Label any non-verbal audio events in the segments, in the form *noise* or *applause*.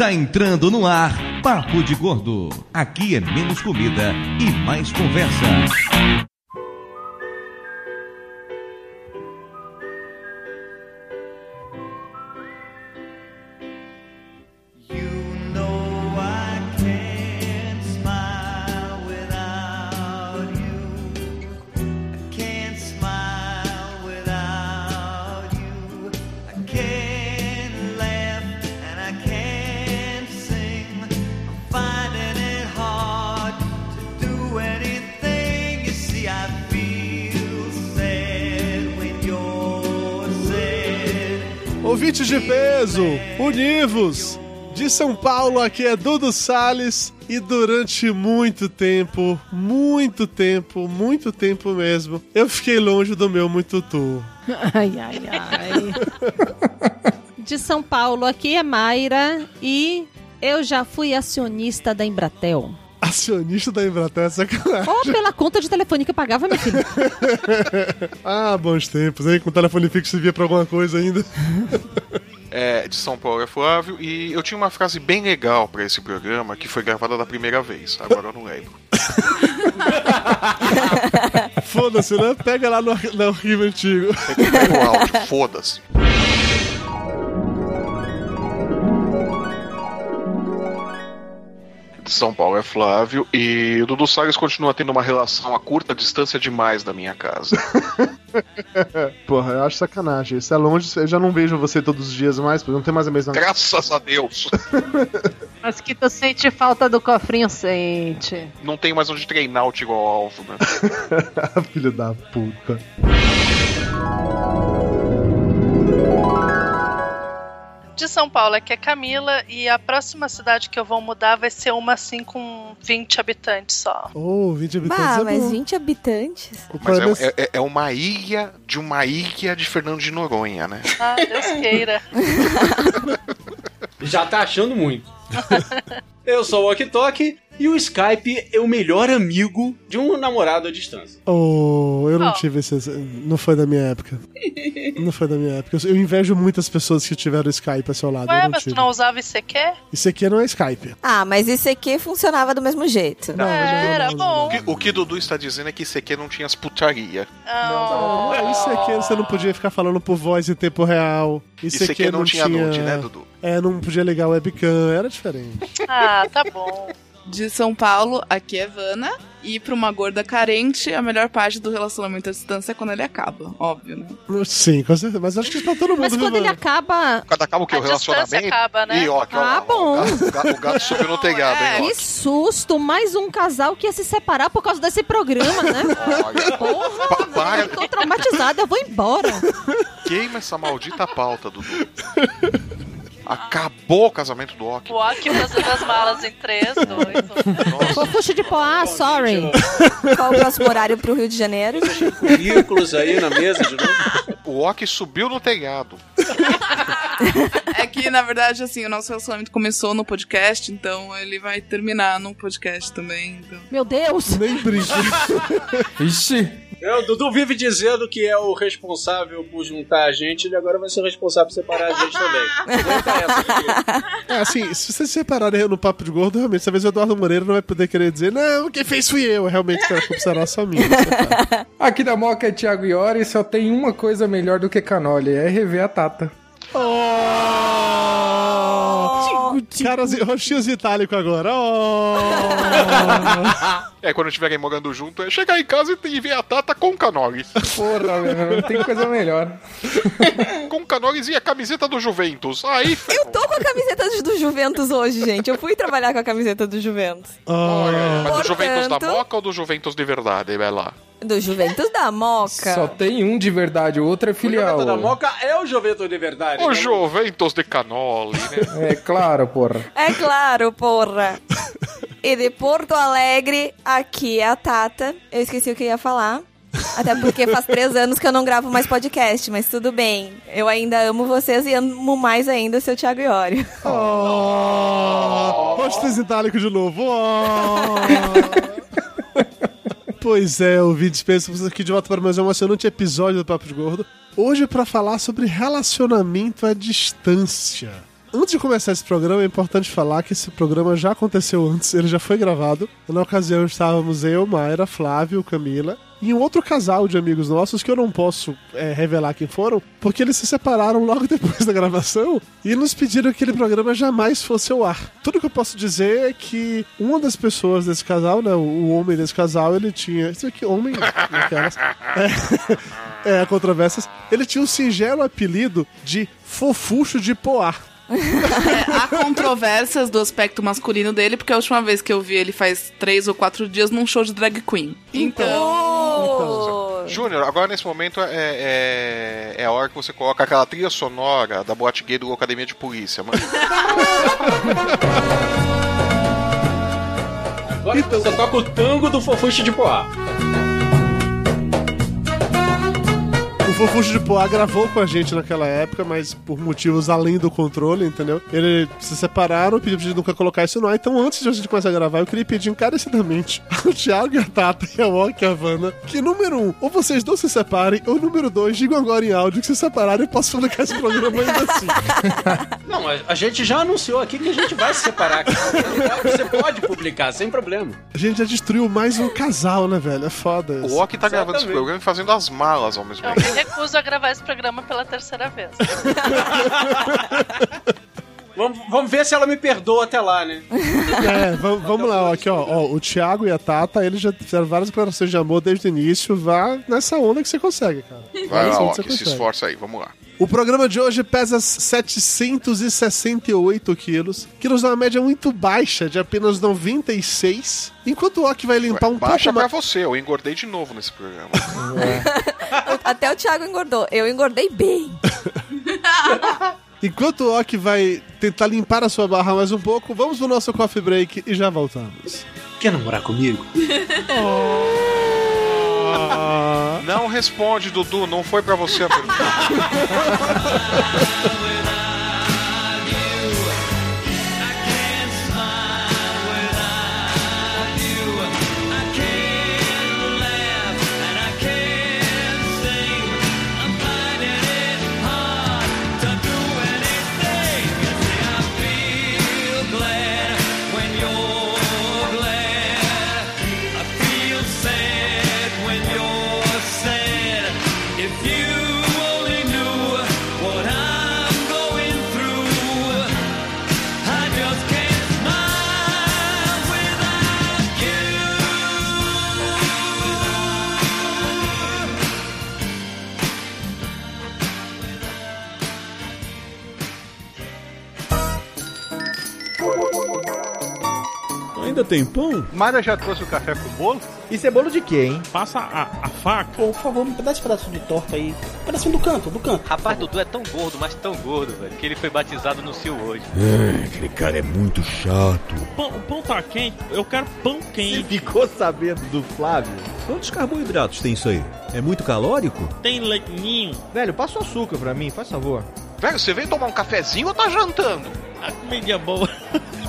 Está entrando no ar Papo de Gordo. Aqui é menos comida e mais conversa. De peso, univos! De São Paulo, aqui é Dudu Salles e durante muito tempo, muito tempo, muito tempo mesmo, eu fiquei longe do meu muito tu. *laughs* Ai, ai, ai. *laughs* De São Paulo, aqui é Mayra e eu já fui acionista da Embratel. Acionista da Embratel é sacanagem. Ou pela conta de telefone que eu pagava, meu filho. *laughs* ah, bons tempos, hein? Com o telefone fixo servia pra alguma coisa ainda. É, de São Paulo é Flávio, e eu tinha uma frase bem legal pra esse programa que foi gravada da primeira vez, agora eu não lembro. *laughs* Foda-se, né? Pega lá no, no arquivo antigo. Pega o áudio, foda-se. De São Paulo é Flávio e o Dudu Salles continua tendo uma relação a curta distância demais da minha casa. *laughs* Porra, eu acho sacanagem. Isso é longe, eu já não vejo você todos os dias mais, porque não tem mais a mesma Graças a Deus! *laughs* Mas que tu sente falta do cofrinho, sente. Não tem mais onde treinar o tiro ao alvo, né? *laughs* Filho da puta. De São Paulo aqui é Camila e a próxima cidade que eu vou mudar vai ser uma assim com 20 habitantes só. Oh, 20 habitantes. Ah, é mas bom. 20 habitantes. Mas é, é, é, uma ilha de uma ilha de Fernando de Noronha, né? Ah, Deus queira. *laughs* Já tá achando muito. *laughs* eu sou o Walkie e o Skype é o melhor amigo de um namorado à distância. Oh, eu não Oh. tive esse. Não foi da minha época. Não foi da minha época. Eu- invejo muitas pessoas que tiveram Skype a seu lado. eu Ué, não mas tive. tu não usava ICQ? Isso aqui não é Skype. Ah, mas isso aqui funcionava do mesmo jeito. Não, É, não, era não, bom. O que, o que Dudu está dizendo é que isso aqui não tinha as putaria. Oh. Não, isso aqui você não podia ficar falando por voz em tempo real. Isso, Isso aqui não tinha nude, né, Dudu? É, não podia ligar o webcam, era diferente. Ah, tá bom. De São Paulo, aqui é Vana. E pra uma gorda carente, a melhor parte do relacionamento à distância é quando ele acaba, óbvio, né? Sim, com certeza. Mas acho que pra todo mundo. Mas quando ele mano? acaba. Cada acaba o que? A O relacionamento? acaba, né? Ih, ó, aqui, ó, Ah, ó, bom. O gato, o gato- o gato subiu no telhado, é. hein, ó. Que susto! Mais um casal que ia se separar por causa desse programa, né? Olha, Porra! pa- para, Tô traumatizada, eu vou embora. queima essa maldita pauta, Dudu. Acabou o casamento do Ok. O Ok fazendo as malas em 3, 2, 1. Fofuxo de Poá, sorry. *laughs* Qual o próximo horário pro Rio de Janeiro? Currículos aí na mesa de novo. O Ok subiu no telhado. *laughs* É que, na verdade, assim, o nosso relacionamento começou no podcast, então ele vai terminar no podcast também. Então. Meu Deus! Nem brinque. *laughs* Ixi. É, o Dudu vive dizendo que é o responsável por juntar a gente, ele agora vai ser o responsável por separar a gente também. É, assim, se vocês se separarem no Papo de Gordo, realmente, talvez o Eduardo Moreira não vai poder querer dizer, não, quem fez fui eu. Realmente, a culpa será só minha. Aqui da Moca é Thiago Iori só tem uma coisa melhor do que canole, é rever a Tata. Oh! Caras, rostinhos itálico agora. Oh! *laughs* É, quando estiverem morando junto, é chegar em casa e ver a Tata com canoles. Porra, velho, não tem coisa melhor. *laughs* com canoles e a camiseta do Juventus. Aí, Eu tô com a camiseta do Juventus hoje, gente. Eu fui trabalhar com a camiseta do Juventus. Oh! Mas do Juventus da Portanto- Moca ou do Juventus de verdade? Vai lá. Do Juventus da Moca. Só tem um de verdade, o outro é O filial. Juventus da Moca é o Juventus de verdade. O né? Juventus de canole, né? É claro, porra. É claro, porra. E de Porto Alegre, aqui é a Tata. Eu esqueci o que eu ia falar. Até porque faz três anos que eu não gravo mais podcast, mas tudo bem. Eu ainda amo vocês e amo mais ainda o seu Thiago Iório. Oh! Rostos itálico de novo. Oh! pois é, ouvintes, estamos aqui de volta para mais um emocionante episódio do Papo de Gordo. Hoje para falar sobre relacionamento à distância. Antes de começar esse programa, é importante falar que esse programa já aconteceu antes, ele já foi gravado. Na ocasião estávamos eu, Mayra, Flávio, Camila e um outro casal de amigos nossos que eu não posso é, revelar quem foram, porque eles se separaram logo *laughs* depois da gravação e nos pediram que aquele programa jamais fosse ao ar. Tudo que eu posso dizer é que uma das pessoas desse casal, né, o homem desse casal, ele tinha. Isso aqui, homem. Naquelas, *laughs* é, é, controvérsias. Ele tinha um singelo apelido de Fofucho de Poar. É, *laughs* há controvérsias do aspecto masculino dele, porque a última vez que eu vi ele faz três ou quatro dias num show de drag queen. Então. Oh! Júnior, agora nesse momento é, é, é a hora que você coloca aquela trilha sonora da boate gay do Academia de Polícia, mano. Agora você toca o tango do fofuxo de Poá. O Fofuxo de Poá gravou com a gente naquela época, mas por motivos além do controle, entendeu? Eles se separaram, pediu pra gente nunca colocar isso no ar. Então, antes de a gente começar a gravar, eu queria pedir encarecidamente *laughs* ao Thiago e a Tata e ao Ok e a Havana que, número um, ou vocês dois se separem, ou número dois, digam agora em áudio que se separaram e eu posso publicar esse programa ainda assim. *laughs* Não, a, gente já anunciou aqui que a gente vai se separar. cara. Você pode publicar, sem problema. A gente já destruiu mais um casal, né, velho? É foda O isso. Ok tá gravando esse Exatamente. programa e fazendo as malas ao mesmo tempo. Recuso a gravar esse programa pela terceira vez. *laughs* Vamos, vamos ver se ela me perdoa até lá, né? É, vamos, vamos lá, ó, aqui, ó, ó. O Thiago e a Tata, eles já fizeram várias declarações de amor desde o início. Vá nessa onda que você consegue, cara. Vai lá, onda que Ok, se esforça aí, vamos lá. O programa de hoje pesa 768 quilos, que nos dá uma média muito baixa de apenas 96, enquanto o Ok vai limpar um Baixa pouco pra mais... você, eu engordei de novo nesse programa. *laughs* Até o Thiago engordou. Eu engordei bem. *laughs* Enquanto o Ok vai tentar limpar a sua barra mais um pouco, vamos pro nosso coffee break e já voltamos. Quer namorar comigo? *laughs* Não responde, Dudu, não foi pra você a pergunta. *laughs* Ainda tem pão? Mara já trouxe o café com bolo? Isso é bolo de quê, hein? Passa a, a faca. Pô, por favor, me dá esse pedaço de torta aí. Um pedacinho do canto, do canto. Rapaz, Dudu é tão gordo, mas tão gordo, velho, que ele foi batizado no Sil hoje. É, aquele cara é muito chato. Pão, o pão tá quente, eu quero pão quente. Ficou sabendo do Flávio? Quantos carboidratos tem isso aí? É muito calórico? Tem leitinho. Velho, passa o açúcar pra mim, faz favor. Velho, você veio tomar um cafezinho ou tá jantando? A comida é boa. *laughs*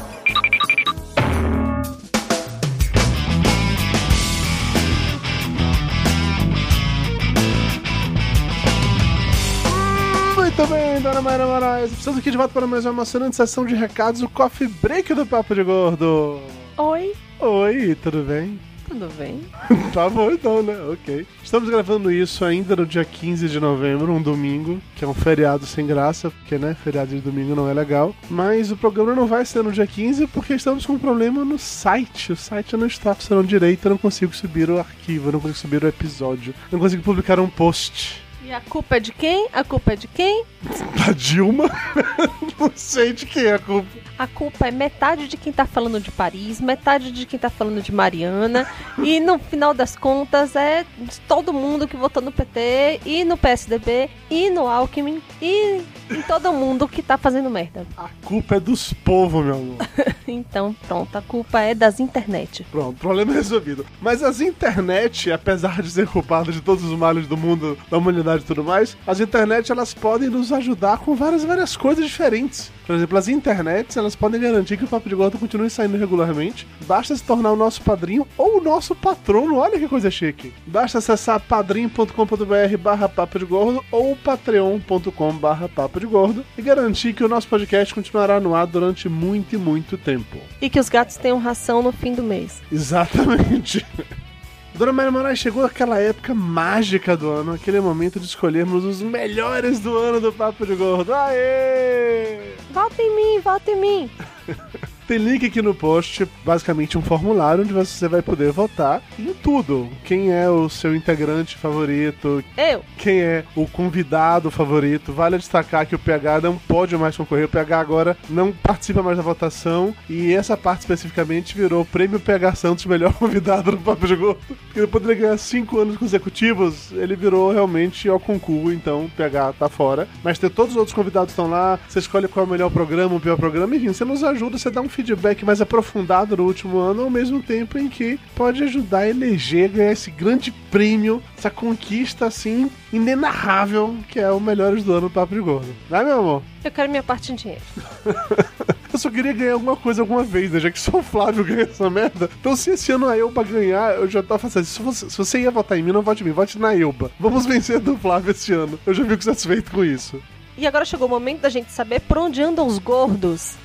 dona Mayra Moraes. Estamos aqui de volta para mais uma emocionante sessão de recados, o Coffee Break do Papo de Gordo. Oi, Oi, tudo bem? tudo bem? *laughs* tá bom então, né? Ok. Estamos gravando isso ainda no dia 15 de novembro, um domingo, que é um feriado sem graça, porque, né, feriado de domingo não é legal. Mas o programa não vai ser no dia 15 porque estamos com um problema no site. O site não está funcionando direito, eu não consigo subir o arquivo, eu não consigo subir o episódio, eu não consigo publicar um post. A culpa é de quem? A culpa é de quem? Da Dilma? *laughs* não sei de quem é a culpa. A culpa é metade de quem tá falando de Paris, metade de quem tá falando de Mariana, e no final das contas é de todo mundo que votou no PT, e no PSDB, e no Alckmin, e em todo mundo que tá fazendo merda. A culpa é dos povos, meu amor. *laughs* Então, pronto, a culpa é das internet. Pronto, problema resolvido. Mas as internet, apesar de ser culpadas de todos os males do mundo, da humanidade e tudo mais, as internet elas podem nos ajudar com várias, várias coisas diferentes. Por exemplo, as internets, elas podem garantir que o Papo de Gordo continue saindo regularmente. Basta se tornar o nosso padrinho ou o nosso patrono. Olha que coisa chique. Basta acessar padrim.com.br barra papo de gordo ou patreon.com barra papo de gordo e garantir que o nosso podcast continuará no ar durante muito e muito tempo. E que os gatos tenham ração no fim do mês. Exatamente. *laughs* Dona Maria Moraes, chegou aquela época mágica do ano, aquele momento de escolhermos os melhores do ano do Papo de Gordo. Aê! Volta em mim, volta em mim. *laughs* Tem link aqui no post, basicamente um formulário onde você vai poder votar em tudo. Quem é o seu integrante favorito? Eu. Quem é o convidado favorito? Vale destacar que o PH não pode mais concorrer. O PH agora não participa mais da votação. E essa parte especificamente virou o prêmio PH Santos melhor *laughs* convidado do Papo de Gordo. Porque depois de ele ganhar cinco anos consecutivos, ele virou realmente ao concurso. Então o PH tá fora. Mas ter todos os outros convidados estão lá. Você escolhe qual é o melhor programa, o pior programa. Enfim, você nos ajuda, você dá um feedback mais aprofundado no último ano, ao mesmo tempo em que pode ajudar a eleger, ganhar esse grande prêmio, essa conquista assim, inenarrável, que é o Melhores do Ano do Papo de Gordo. Vai, meu amor? Eu quero minha parte em dinheiro. *laughs* Eu só queria ganhar alguma coisa alguma vez, né? Já que só o Flávio *laughs* ganha essa merda. Então, se esse ano a Elba ganhar, eu já tava fazendo. Se você, se você ia votar em mim, não vote em mim, vote na Elba. Vamos vencer do Flávio esse ano. Eu já fico satisfeito com isso. E agora chegou o momento da gente saber por onde andam os gordos.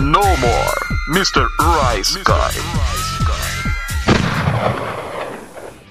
No more, Mr. Rice Guy.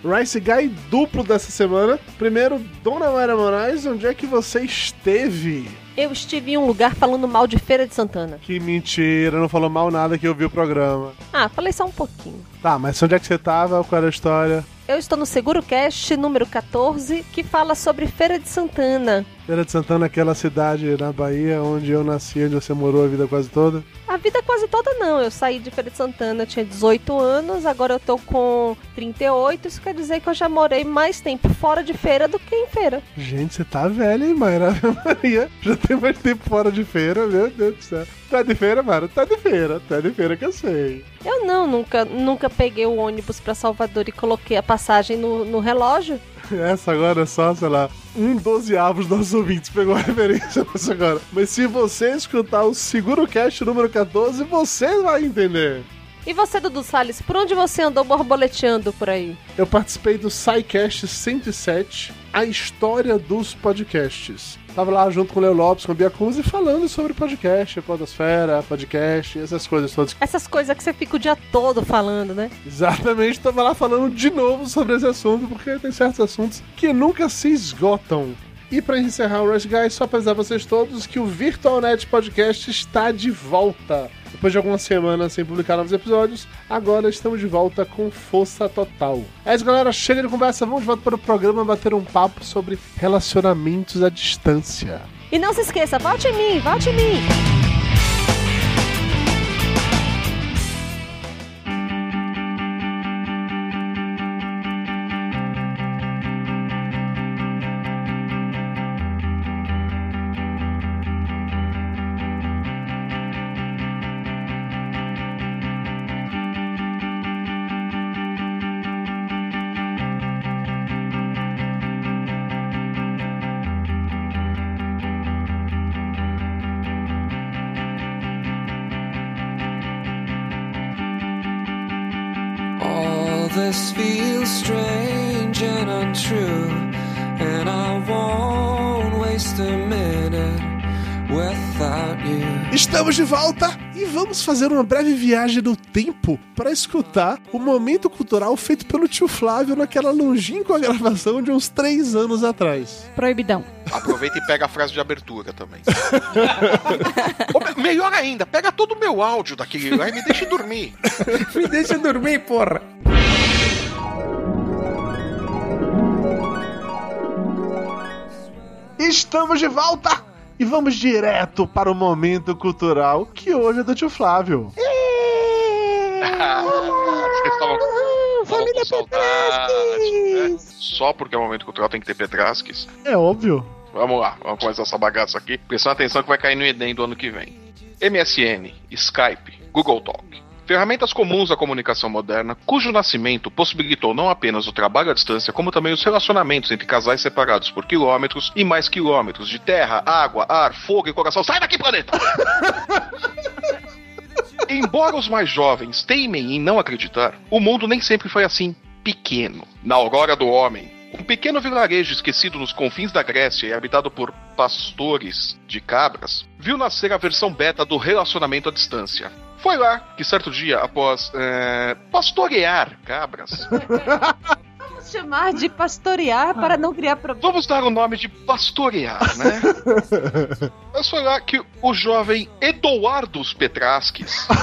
Rice Guy duplo dessa semana. Primeiro, Dona Mayra Moraes, onde é que você esteve? Eu estive em um lugar falando mal de Feira de Santana. Que mentira, não falou mal nada que eu vi o programa. Ah, falei só um pouquinho. Tá, mas onde é que você tava? Qual era a história? Eu estou no Seguro Cast número 14, que fala sobre Feira de Santana. Feira de Santana, aquela cidade na Bahia onde eu nasci, onde você morou a vida quase toda. A vida quase toda não. Eu saí de Feira de Santana, tinha 18 anos, agora eu tô com 38. Isso quer dizer que eu já morei mais tempo fora de feira do que em feira. Gente, você tá velha, hein, Mayra *laughs* Maria? Já tem mais tempo fora de feira, meu Deus do céu. Tá de feira, Mayra? Tá de feira, tá de feira que eu sei. Eu não, nunca, nunca peguei o ônibus pra Salvador e coloquei a passagem no, no relógio. *laughs* Essa agora é só, sei lá, um dozeavos dos nossos ouvintes pegou a referência *laughs* nessa agora. Mas se você escutar o Seguro Cast número 14, você vai entender. E você, Dudu Salles, por onde você andou borboleteando por aí? Eu participei do SciCast 107, a história dos podcasts. Tava lá junto com o Leo Lopes, com Cruz, e falando sobre podcast, podosfera, podcast, essas coisas todas. Essas coisas que você fica o dia todo falando, né? Exatamente, tava lá falando de novo sobre esse assunto, porque tem certos assuntos que nunca se esgotam. E para encerrar o Rush Guys, só avisar vocês todos que o VirtualNet Podcast está de volta. Depois de algumas semanas sem publicar novos episódios, agora estamos de volta com força total. É isso, galera. Chega de conversa, vamos de volta para o programa bater um papo sobre relacionamentos à distância. E não se esqueça, volte em mim, volte em mim. This feels strange and untrue, and I won't waste a minute without you. Estamos de volta e vamos fazer uma breve viagem no tempo para escutar o momento cultural feito pelo tio Flávio naquela longínqua gravação de uns três anos atrás. Proibidão. Aproveita e pega a frase de abertura também. *laughs* Ou me- melhor ainda, pega todo o meu áudio daquele lá e me deixe dormir. *laughs* Me deixa dormir, porra. Estamos de volta e vamos direto para o momento cultural que hoje é do tio Flávio. Vocês estavam *laughs* saudade, né? Só porque é o momento cultural tem que ter Petrasques. É óbvio. Vamos lá, vamos começar essa bagaça aqui. Prestando atenção que vai cair no Enem do ano que vem. MSN, Skype, Google Talk, Ferramentas comuns à comunicação moderna, cujo nascimento possibilitou não apenas o trabalho à distância, como também os relacionamentos entre casais separados por quilômetros e mais quilômetros de terra, água, ar, fogo e coração. Sai daqui, planeta! *laughs* Embora os mais jovens teimem em não acreditar, o mundo nem sempre foi assim pequeno. Na aurora do homem, um pequeno vilarejo esquecido nos confins da Grécia e habitado por pastores de cabras, viu nascer a versão beta do relacionamento à distância. Foi lá que, certo dia, após é, pastorear cabras, *laughs* Vamos chamar de pastorear para não criar problema. vamos dar o nome de pastorear, né? *laughs* Mas foi lá que o jovem Eduardos Petrasques, *laughs*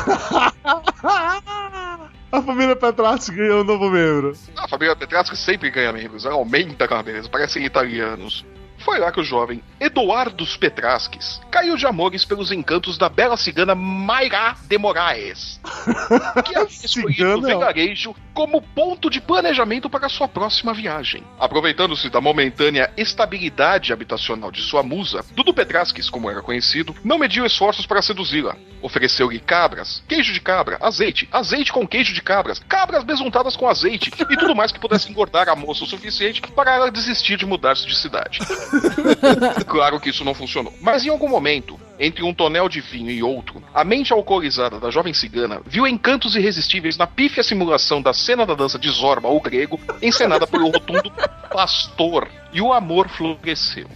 A família Petrassi ganhou um novo membro. a família Petrasques sempre ganha membros, ela aumenta cada vez, parecem italianos. Foi lá que o jovem Eduardos Petrasques caiu de amores pelos encantos da bela cigana Mayra de Moraes, *laughs* que havia escolhido o vilarejo como ponto de planejamento para sua próxima viagem. Aproveitando-se da momentânea estabilidade habitacional de sua musa, Dudu Petrasques, como era conhecido, não mediu esforços para seduzi-la. Ofereceu-lhe cabras, queijo de cabra, azeite, azeite com queijo de cabras, cabras besuntadas com azeite e tudo mais que pudesse engordar a moça o suficiente para ela desistir de mudar-se de cidade. *laughs* claro que isso não funcionou. Mas em algum momento, entre um tonel de vinho e outro, a mente alcoolizada da jovem cigana viu encantos irresistíveis na pífia simulação da cena da dança de Zorba, o grego, encenada pelo rotundo pastor, e o amor floresceu.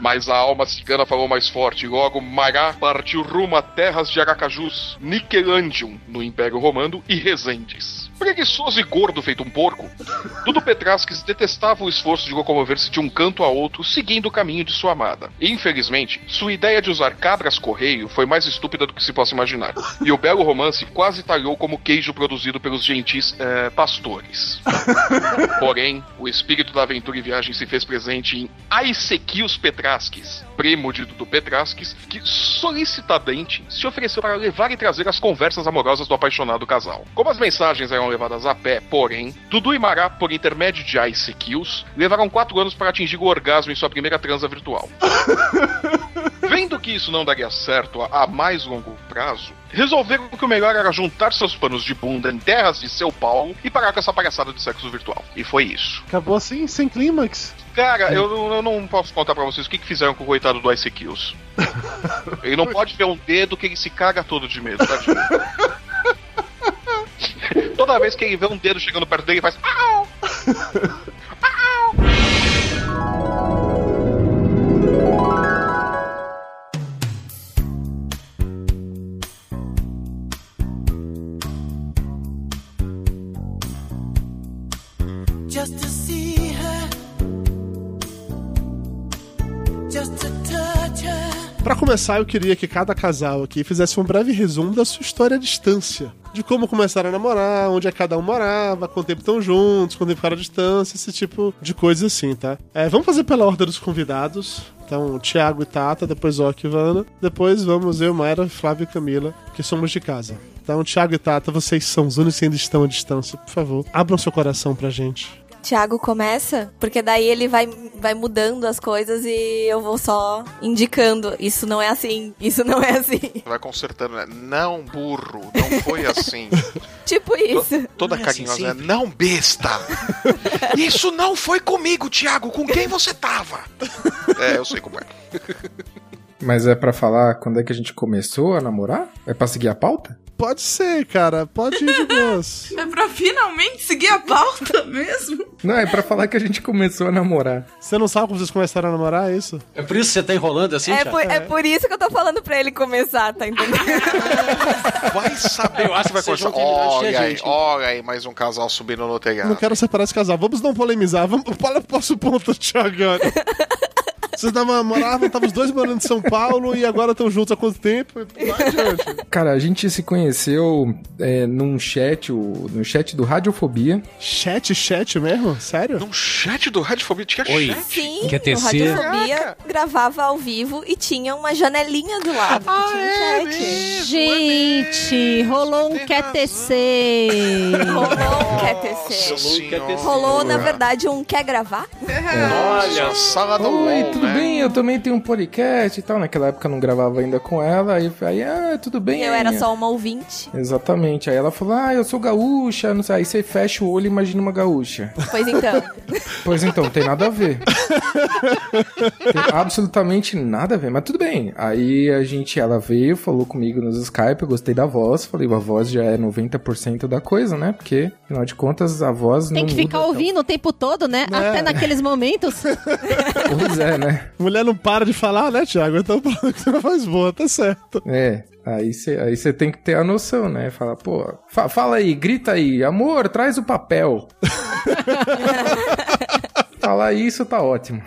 Mas a alma cigana falou mais forte e logo Mará partiu rumo a terras de Aracajus, Niquelandium, no Império Romano, e Resendes. Preguiçoso e gordo feito um porco, Dudu Petrasques detestava o esforço de locomover-se de um canto a outro seguindo o caminho de sua amada. Infelizmente, sua ideia de usar cabras correio foi mais estúpida do que se possa imaginar. E o belo romance quase talhou como queijo produzido pelos gentis eh, pastores. Porém, o espírito da aventura e viagem se fez presente em Aisequios Petrasques, primo de Dudu Petrasques, que solicitadamente se ofereceu para levar e trazer as conversas amorosas do apaixonado casal. Como as mensagens eram levadas a pé, porém, Dudu e Mará, por intermédio de Aisequios, levaram quatro anos para atingir o orgasmo em sua primeira transa virtual. *laughs* Vendo que isso não daria certo a, mais longo prazo, resolveram que o melhor era juntar seus panos de bunda em terras de São Paulo e parar com essa palhaçada de sexo virtual. E foi isso. Acabou assim, sem clímax. Cara, eu, não- eu não posso contar pra vocês o que, que fizeram com o coitado do Ice Kills. *laughs* Ele não pode ver um dedo que ele se caga todo de medo, tadinho. *laughs* Toda vez que ele vê um dedo chegando perto dele, ele faz. *laughs* Pra começar, eu queria que cada casal aqui fizesse um breve resumo da sua história à distância. De como começaram a namorar, onde é cada um morava, quanto tempo estão juntos, quanto tempo ficaram à distância, esse tipo de coisa assim, tá? É, vamos fazer pela ordem dos convidados. Então, Thiago e Tata, depois Ock e Ivana. Depois vamos eu, Mayra, Flávio e Camila, que somos de casa. Então, Thiago e Tata, vocês são os únicos que ainda estão à distância. Por favor, abram seu coração pra gente. Tiago começa, porque daí ele vai, vai mudando as coisas e eu vou só indicando. Isso não é assim, isso não é assim. Vai consertando, né? Não, burro, não foi assim. *laughs* tipo isso. Toda Não é assim carinhosa, né? sempre. Não, besta! *laughs* Isso não foi comigo, Thiago! Com quem você tava? É, eu sei como é. Mas é pra falar quando é que a gente começou a namorar? É pra seguir a pauta? Pode ser, cara. Pode ir de boas. *laughs* É pra finalmente seguir a pauta mesmo? Não, é pra falar que a gente começou a namorar. Você não sabe como vocês começaram a namorar, é isso? É por isso que você tá enrolando assim, É por, é por isso que eu tô falando pra ele começar, tá entendendo? *laughs* Vai saber. Eu acho que vai começar. Olha aí, olha aí, mais um casal subindo no telhado. Não quero separar esse casal. Vamos não polemizar. Vamos para o próximo ponto, Thiago. *laughs* Vocês namoravam, estavam os dois morando em São Paulo e agora estão juntos há quanto tempo? Vai adiante. Cara, a gente se conheceu é, num chat, o, no chat do Radiofobia. Chat, chat mesmo? Sério? Num chat do Radiofobia tinha Oi. chat? Sim, Quer o tecer? Radiofobia gravava ao vivo e tinha uma janelinha do lado que tinha um chat. Gente, rolou um quer tecer. Rolou um quer tecer. Senhora. Rolou, na verdade, um quer gravar? Olha, sala do Oi, tudo bem? Eu também tenho um podcast e tal. Naquela época eu não gravava ainda com ela. Aí eu falei, ah, tudo bem. Eu era Aninha?" só uma ouvinte. Exatamente. Aí ela falou, ah, eu sou gaúcha, não sei. Aí você fecha o olho e imagina uma gaúcha. Pois então. *laughs* Pois então, tem nada a ver. tem absolutamente nada a ver, mas tudo bem. Aí a gente, ela veio, falou comigo nos Skype, eu gostei da voz. Falei, a voz já é 90% da coisa, né? Porque, afinal de contas, a voz Tem não que ficar ouvindo o tempo todo, né? É. Até naqueles momentos. *laughs* Pois é, né? Mulher não para de falar, né, Thiago? Então é uma voz boa, tá certo. É, aí você aí cê tem que ter a noção, né? Fala, pô, fa- fala aí, grita aí, amor, traz o papel. *laughs* Falar isso tá ótimo.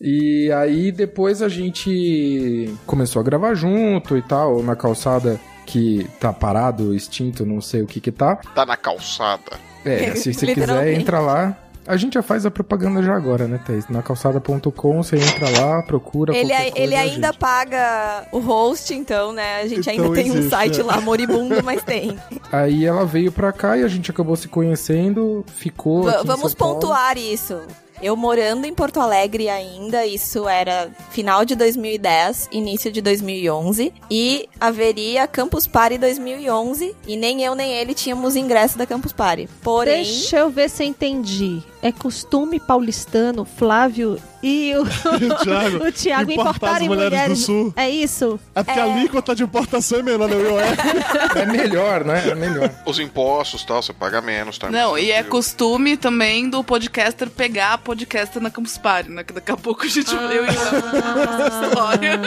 E aí depois a gente começou a gravar junto e tal, na calçada que tá parado, extinto, não sei o que que tá. Tá na calçada. É, se você *laughs* quiser, entra lá. A gente já faz a propaganda já agora, né, Thaís? Na calçada.com, você entra lá, procura. Ele, ele ainda paga o host, então, né? A gente Então ainda tem um existe, site é. lá moribundo, mas tem. *laughs* Aí ela veio pra cá e a gente acabou se conhecendo, ficou. Em vamos pontuar isso. Eu morando em Porto Alegre ainda, isso era final de 2010, início de 2011, e haveria Campus Party 2011, e nem eu nem ele tínhamos ingresso da Campus Party. Porém, Deixa eu ver se eu entendi. É costume paulistano, Flávio e o, Thiago, *laughs* o Thiago importar importarem as mulheres do mulheres. Sul. É isso? É porque a alíquota de importação é menor, né? *laughs* É melhor, né? É melhor. Os impostos e tal, você paga menos, tá? Não, e é costume também do podcaster pegar a podcaster na Campus Party, né? Que daqui a pouco a gente eu e essa história.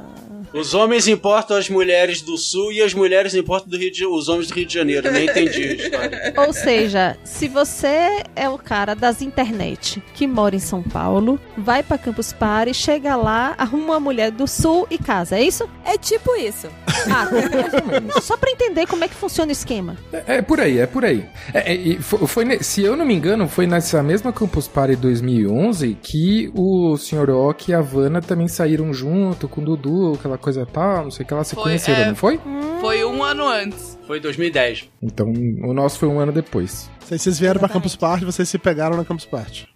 *laughs* Os homens importam as mulheres do sul e as mulheres importam do Rio de, os homens do Rio de Janeiro. Nem entendi a história. *laughs* Ou seja, se você é o cara das internet que mora em São Paulo, vai pra Campus Party, chega lá, arruma uma mulher do sul e casa, é isso? é tipo isso. Ah, *laughs* não, só pra entender como é que funciona o esquema. É, é por aí, é por aí. É, é, fo- foi, ne- se eu não me engano, foi nessa mesma Campus Party 2011 que o Sr. Ock e a Vanna também saíram junto com o Dudu, aquela coisa tal, não sei o que lá, se Foi, conheceram, é. não foi? Foi um ano antes. Foi em 2010. Então o nosso foi um ano depois. Se vocês vieram pra Campus Party, vocês se pegaram na Campus Party.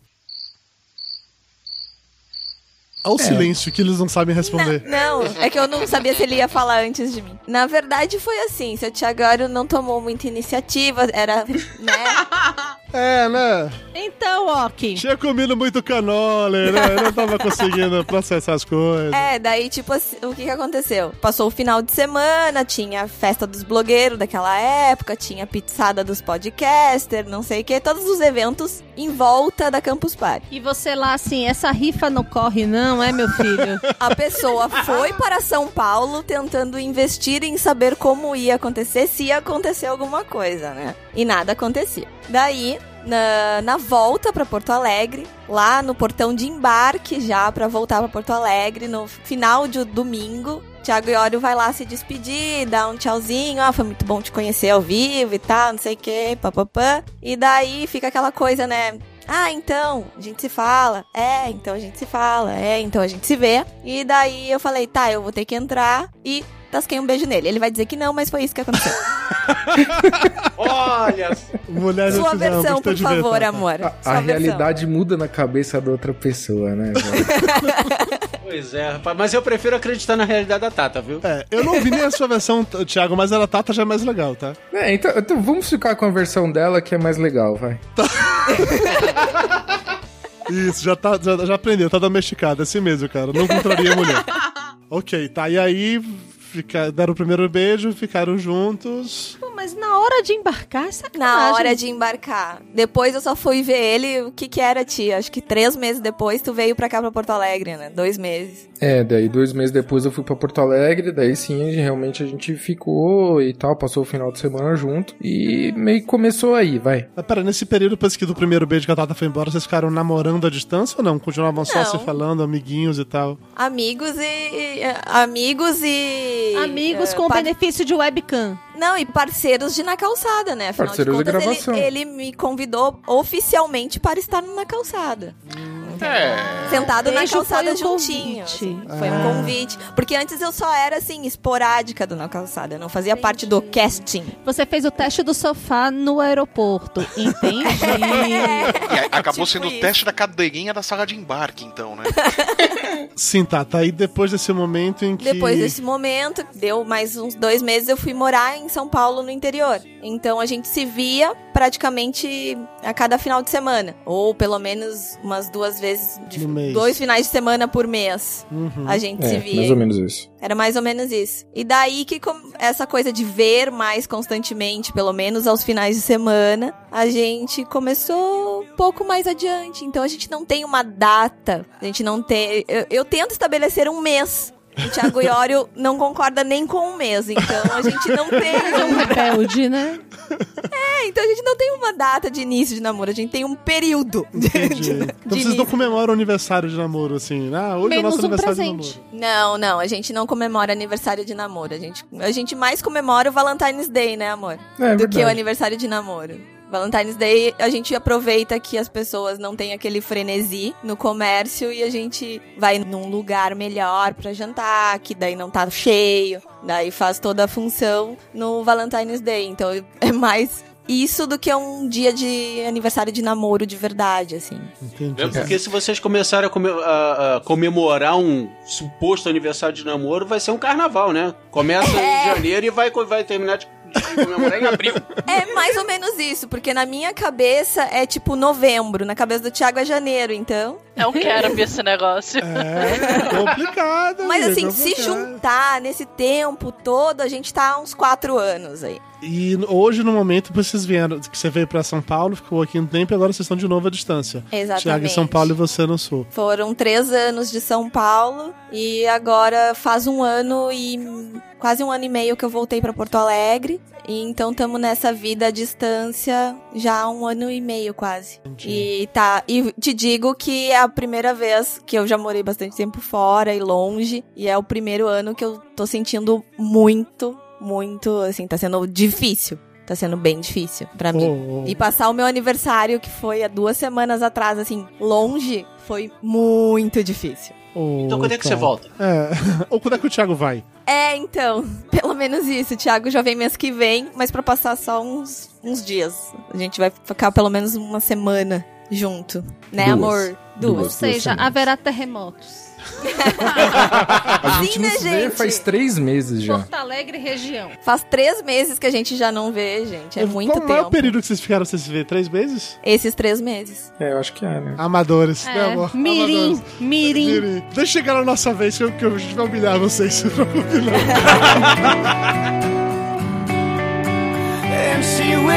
Olha o É. silêncio que eles não sabem responder. Não, é que eu não sabia se ele ia falar antes de mim. Na verdade, foi assim: seu Thiago não tomou muita iniciativa, era, né? *laughs* É, né? Então, Ok. Tinha comido muito canole, né? Não tava conseguindo *laughs* processar as coisas. É, daí, tipo, assim, o que que aconteceu? Passou o final de semana, tinha a festa dos blogueiros daquela época, tinha a pizzada dos podcasters, não sei o que, todos os eventos em volta da Campus Party. E você lá assim, essa rifa não corre não, é meu filho? *laughs* A pessoa foi para São Paulo tentando investir em saber como ia acontecer, se ia acontecer alguma coisa, né? E nada acontecia. Daí, na, na volta para Porto Alegre, lá no portão de embarque já para voltar para Porto Alegre, no final de domingo, Tiago Iório vai lá se despedir, dá um tchauzinho, ah, foi muito bom te conhecer ao vivo e tal, não sei o que, papapá. E daí fica aquela coisa, né? Ah, então, a gente se fala. É, então a gente se fala. É, então a gente se vê. E daí eu falei, tá, eu vou ter que entrar e tasquei um beijo nele. Ele vai dizer que não, mas foi isso que aconteceu. *laughs* Olha! Mulher Sua não versão, gostou por ver, favor, tá? amor. A, a realidade muda na cabeça da outra pessoa, né? *laughs* Pois é, rapaz. Mas eu prefiro acreditar na realidade da Tata, viu? É, eu não ouvi nem a sua versão, Thiago, mas ela Tata já é mais legal, tá? é, então, então vamos ficar com a versão dela que é mais legal, vai. Isso, já, tá, já, já aprendeu, tá domesticado, é assim mesmo, cara. Não contraria a mulher. ok, tá. E aí, fica, deram o primeiro beijo, ficaram juntos. Pô, mas na hora de embarcar, sacanagem. Na hora de embarcar. Depois eu só fui ver ele, o que que era, tia? Acho que três meses depois tu veio pra cá, pra Porto Alegre, né? Dois meses. É, daí dois meses depois eu fui pra Porto Alegre, daí sim, realmente a gente ficou e tal, passou o final de semana junto e meio que começou aí, vai. Mas pera, nesse período, depois que do primeiro beijo que a Tata foi embora, vocês ficaram namorando à distância ou não? Continuavam só Não. se falando, amiguinhos e tal? Amigos e... Amigos e... Amigos eh, com par- benefício de webcam. Não, e parceiros de Na Calçada, né? Afinal Parceiros de de contas, gravação. ele, ele me convidou oficialmente para estar na Calçada. Entendeu? É. Sentado na calçada foi um juntinho. assim. convite. Foi um convite. Porque antes eu só era, assim, esporádica do Na Calçada. Eu não fazia parte do casting. Você fez o teste do sofá no aeroporto, entendi. *laughs* E aí acabou Tipo sendo isso. o teste da cadeirinha da sala de embarque, então, né? *laughs* Sim, tá. Tá aí depois desse momento em que. Depois desse momento, deu mais uns dois meses, eu fui morar em São Paulo, no interior. Então a gente se via praticamente a cada final de semana. Ou pelo menos umas duas vezes, de- mês. dois finais de semana por mês. Uhum. A gente É, se via. mais ou menos isso. Era mais ou menos isso. E daí que com- essa coisa de ver mais constantemente, pelo menos aos finais de semana, a gente começou um pouco mais adiante. Então a gente não tem uma data. A gente não tem. Eu, eu tento estabelecer um mês. O Thiago Iório não concorda nem com um mês, então a gente não tem. *laughs* É um rebelde, né? É, então a gente não tem uma data de início de namoro, a gente tem um período. de- Entendi. de- Então *laughs* de vocês não início. comemoram o aniversário de namoro, assim. Ah, hoje é o Menos nosso um aniversário presente. de namoro. Não, não, a gente não comemora aniversário de namoro. A gente, a gente mais comemora o Valentine's Day, né, amor? É, do que o verdade. aniversário de namoro. Valentine's Day, a gente aproveita que as pessoas não têm aquele frenesi no comércio e a gente vai num lugar melhor pra jantar, que daí não tá cheio, daí faz toda a função no Valentine's Day. Então é mais isso do que um dia de aniversário de namoro de verdade, assim. Entendi. É porque se vocês começarem a, come- a- a comemorar um suposto aniversário de namoro, vai ser um carnaval, né? Começa em janeiro e vai, vai terminar de comemorar em abril. É mais ou menos isso, porque na minha cabeça é tipo novembro, na cabeça do Thiago é janeiro, então. Não quero ver esse negócio. É complicado. Mas assim, é se complicado. juntar nesse tempo todo, a gente tá há uns quatro anos aí. E hoje, no momento, vocês vieram, que você veio pra São Paulo, ficou aqui um tempo e agora vocês estão de novo à distância. Exatamente. Thiago em São Paulo e você no Sul. Foram três anos de São Paulo e agora faz um ano e quase um ano e meio que eu voltei pra Porto Alegre. E então estamos nessa vida à distância já há um ano e meio quase. E tá, e te digo que é a primeira vez que eu já morei bastante tempo fora e longe, e é o primeiro ano que eu tô sentindo muito, muito, assim, tá sendo difícil. Tá sendo bem difícil pra mim. Oh, oh. E passar o meu aniversário, que foi há duas semanas atrás, assim, longe, foi muito difícil. Oh, Então quando é que tá. você volta? É. *laughs* Ou quando é que o Thiago vai? É, então, *laughs* pelo menos isso. O Thiago já vem mês que vem, mas pra passar só uns, uns dias. A gente vai ficar pelo menos uma semana junto. Né, Duas. amor? Duas. Ou seja, semanas. haverá terremotos. *laughs* A gente Sim, não né, se vê gente? faz três meses já. Porto Alegre região. Faz três meses que a gente já não vê, gente. É muito Qual é o tempo. período que vocês ficaram sem se ver? Três meses? Esses três meses. É, eu acho que é, né? Amadores, né, É, amor? mirim, Amadores. mirim. Mirim. Deixa chegar a nossa vez que, eu, que a gente vai humilhar vocês. *laughs* And she *laughs* will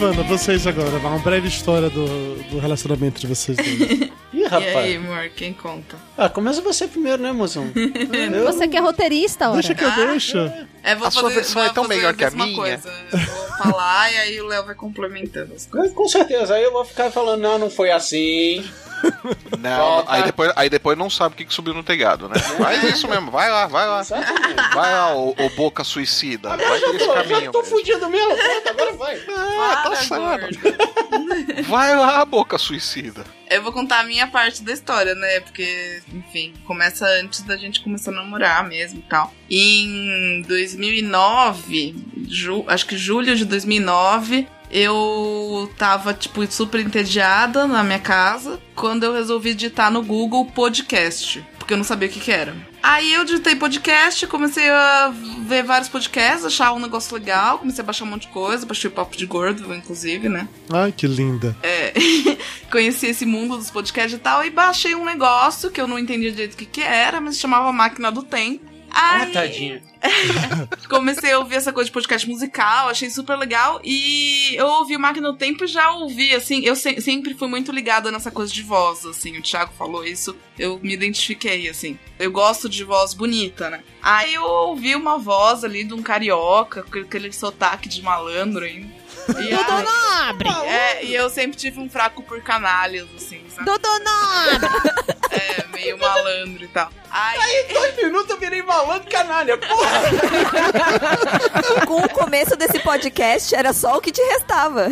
Wanda, vocês agora. Uma breve história do, do relacionamento de vocês dois. Ih, *laughs* E rapaz. aí, amor, quem conta? Ah, começa você primeiro, né, moção? *laughs* Você que é roteirista, ora. Deixa que eu deixo. É, vou A sua fazer, versão é tão melhor que a mesma minha. Coisa. Eu vou falar e aí o Léo vai complementando as coisas. Com certeza, aí eu vou ficar falando, não, não foi assim. *laughs* Não, aí depois, aí depois não sabe o que, que subiu no telhado, né? Faz isso mesmo, vai lá, vai lá. Vai lá, ô, ô boca suicida. Vai Eu já por esse tô, já caminho. tô mesmo. fudido mesmo, pronto, agora vai. Ah, tá Para, certo. *laughs* Vai lá, boca suicida. Eu vou contar a minha parte da história, né? Porque, enfim, começa antes da gente começar a namorar mesmo e tal. Em 2009, ju- acho que julho de 2009, eu tava, tipo, super entediada na minha casa quando eu resolvi digitar no Google podcast. Porque eu não sabia o que, que era. Aí eu digitei podcast, comecei a ver vários podcasts, achar um negócio legal, comecei a baixar um monte de coisa, baixei o Papo de Gordo, inclusive, né? Ai, que linda. É, *laughs* conheci esse mundo dos podcasts e tal, e baixei um negócio que eu não entendia direito o que, que era, mas se chamava Máquina do Tempo. Ah, Aí, tadinha. *laughs* comecei a ouvir essa coisa de podcast musical, achei super legal. E eu ouvi o Máquina do Tempo e já ouvi, assim, eu se- sempre fui muito ligada nessa coisa de voz, assim. O Thiago falou isso, eu me identifiquei, assim. Eu gosto de voz bonita, né? Aí eu ouvi uma voz ali de um carioca, com aquele sotaque de malandro, hein? E aí- Nobre! É, e eu sempre tive um fraco por canalhas, assim, sabe? Dudu Nobre! É, meio malandro e tal. Aí, Aí, dois minutos eu virei malandro canalha, porra! *laughs* Com o começo desse podcast, era só o que te restava.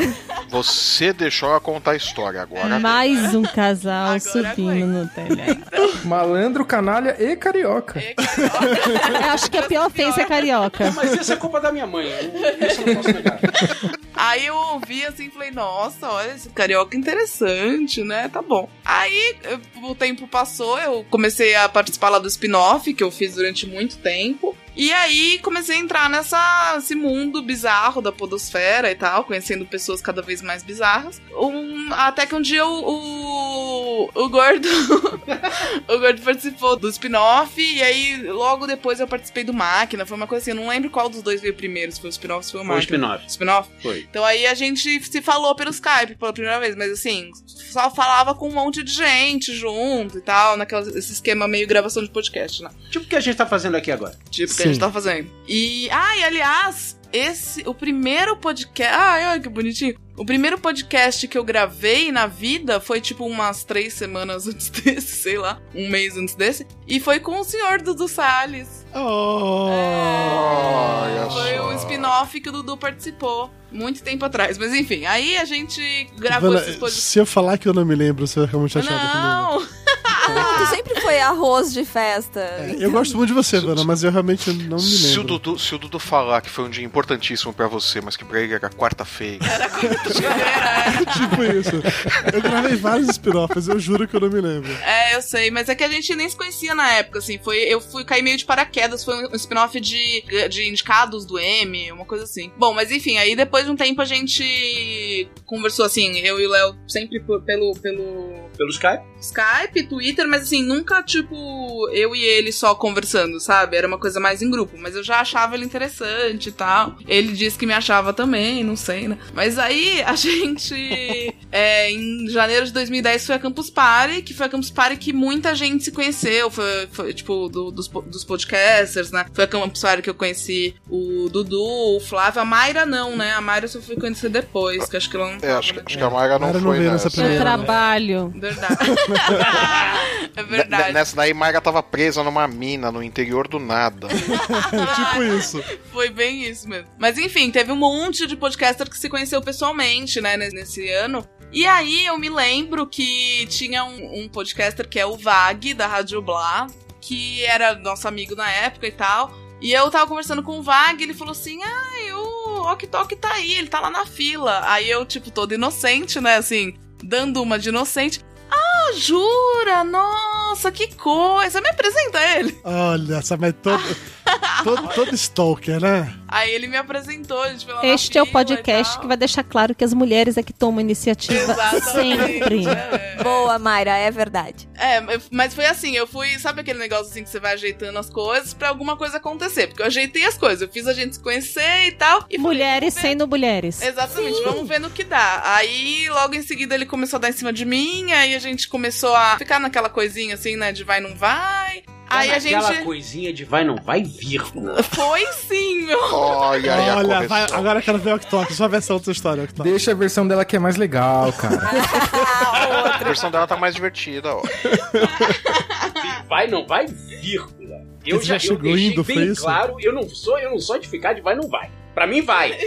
Você deixou ela contar a história agora. Mais um casal Agora subindo no telhado. Malandro, canalha e carioca. Eu *laughs* acho que a pior ofensa é carioca. Mas isso é culpa da minha mãe. Isso eu não posso negar. Aí eu ouvi assim e falei, nossa, olha, esse carioca interessante, né? Tá bom. Aí o tempo passou, eu comecei a participar lá do spin-off, que eu fiz durante muito tempo. E aí comecei a entrar nessa, nesse mundo bizarro da podosfera e tal, conhecendo pessoas cada vez mais bizarras. Um- até que um dia o, o, o Gordo. *laughs* o Gordo participou do spin-off, e aí logo depois eu participei do Máquina. Foi uma coisa assim, eu não lembro qual dos dois veio primeiro, se foi o spin-off se foi o Foi o Máquina. spin-off. Spin-off? Foi. Então aí a gente se falou pelo Skype pela primeira vez, mas assim, só falava com um monte de gente junto e tal, naquele esse esquema meio gravação de podcast, né? Tipo o que a gente tá fazendo aqui agora. Tipo o que a gente tá fazendo. E, ah, e aliás, esse, o primeiro podcast, ai, ai, que bonitinho. O primeiro podcast que eu gravei na vida foi tipo umas três semanas *laughs* antes desse, sei lá, um mês antes desse. E foi com o senhor Dudu Salles. Oh. Olha Foi só. um spin-off que o Dudu participou muito tempo atrás. Mas enfim, aí a gente gravou Ivana, esses podcasts. se eu falar que eu não me lembro, você vai ficar muito chateada comigo. Não! Ah, tu sempre foi arroz de festa. Eu gosto muito de você, Ivana, mas eu realmente não me Se o, lembro. Dudu, se o Dudu falar que foi um dia importantíssimo pra você, mas que pra ele era quarta-feira. *laughs* tipo isso. Eu gravei vários spin-offs, eu juro que eu não me lembro. É, eu sei, mas é que a gente nem se conhecia na época, assim. Foi, eu fui cair meio de paraquedas, foi um spin-off de, de indicados do M, uma coisa assim. Bom, mas enfim, aí depois de um tempo a gente conversou assim, eu e o Léo sempre por- pelo, pelo Pelo Skype? Skype, Twitter, mas assim, nunca, tipo, eu e ele só conversando, sabe? Era uma coisa mais em grupo. Mas eu já achava ele interessante e tal. Ele disse que me achava também, não sei, né? Mas aí a *laughs* gente, é, em janeiro de 2010, foi a Campus Party, que foi a Campus Party que muita gente se conheceu. Foi, foi, tipo, do- dos, dos podcasters, né? Foi a Campus Party que eu conheci o Dudu, o Flávio. A Mayra não, né? A Mayra eu só fui conhecer depois, que acho que ela não É, acho, que- né? acho que a Mayra não Mayra não foi veio nessa nessa. No primeira. trabalho. Verdade. *laughs* é verdade. N- Nessa daí, Mayra tava presa numa mina no interior do nada. *laughs* tipo isso. Foi bem isso mesmo. Mas enfim, teve um monte de podcaster que se conheceu pessoalmente, né, nesse- nesse ano. E aí eu me lembro que tinha um, um podcaster que é o Vag, da Rádio Blá, que era nosso amigo na época e tal. E eu tava conversando com o Vag, ele falou assim: Ah, o Ok Tok tá aí, ele tá lá na fila. Aí eu, tipo, toda inocente, né, assim, dando uma de inocente. Ah, jura? Nossa, que coisa! Me apresenta ele. Olha, essa mas todo, todo, todo stalker, né? Aí ele me apresentou, a gente Este é o podcast que vai deixar claro que as mulheres é que tomam iniciativa Exatamente, sempre. é. Boa, Mayra, é verdade. É, mas foi assim, eu fui, sabe aquele negócio assim que você vai ajeitando as coisas pra alguma coisa acontecer? Porque eu ajeitei as coisas, eu fiz a gente se conhecer e tal. E Mulheres falei, sendo mulheres. Exatamente, vamos ver no que dá. Aí, logo em seguida, ele começou a dar em cima de mim, aí a gente começou a ficar naquela coisinha assim, né, de vai, não vai. Aí a Aquela gente... coisinha de vai, não vai, vírgula. Foi sim, meu. Olha aí a Olha, vai, correção. agora eu quero ver o TikTok, só ver essa outra história. Deixa a versão dela que é mais legal, cara. *laughs* A versão dela tá mais divertida, ó. Vai, não vai, vírgula. Eu Você já, já eu chegou deixei indo, bem foi isso? claro, eu não sou, eu não sou de ficar de vai, não vai. Pra mim, vai. *laughs*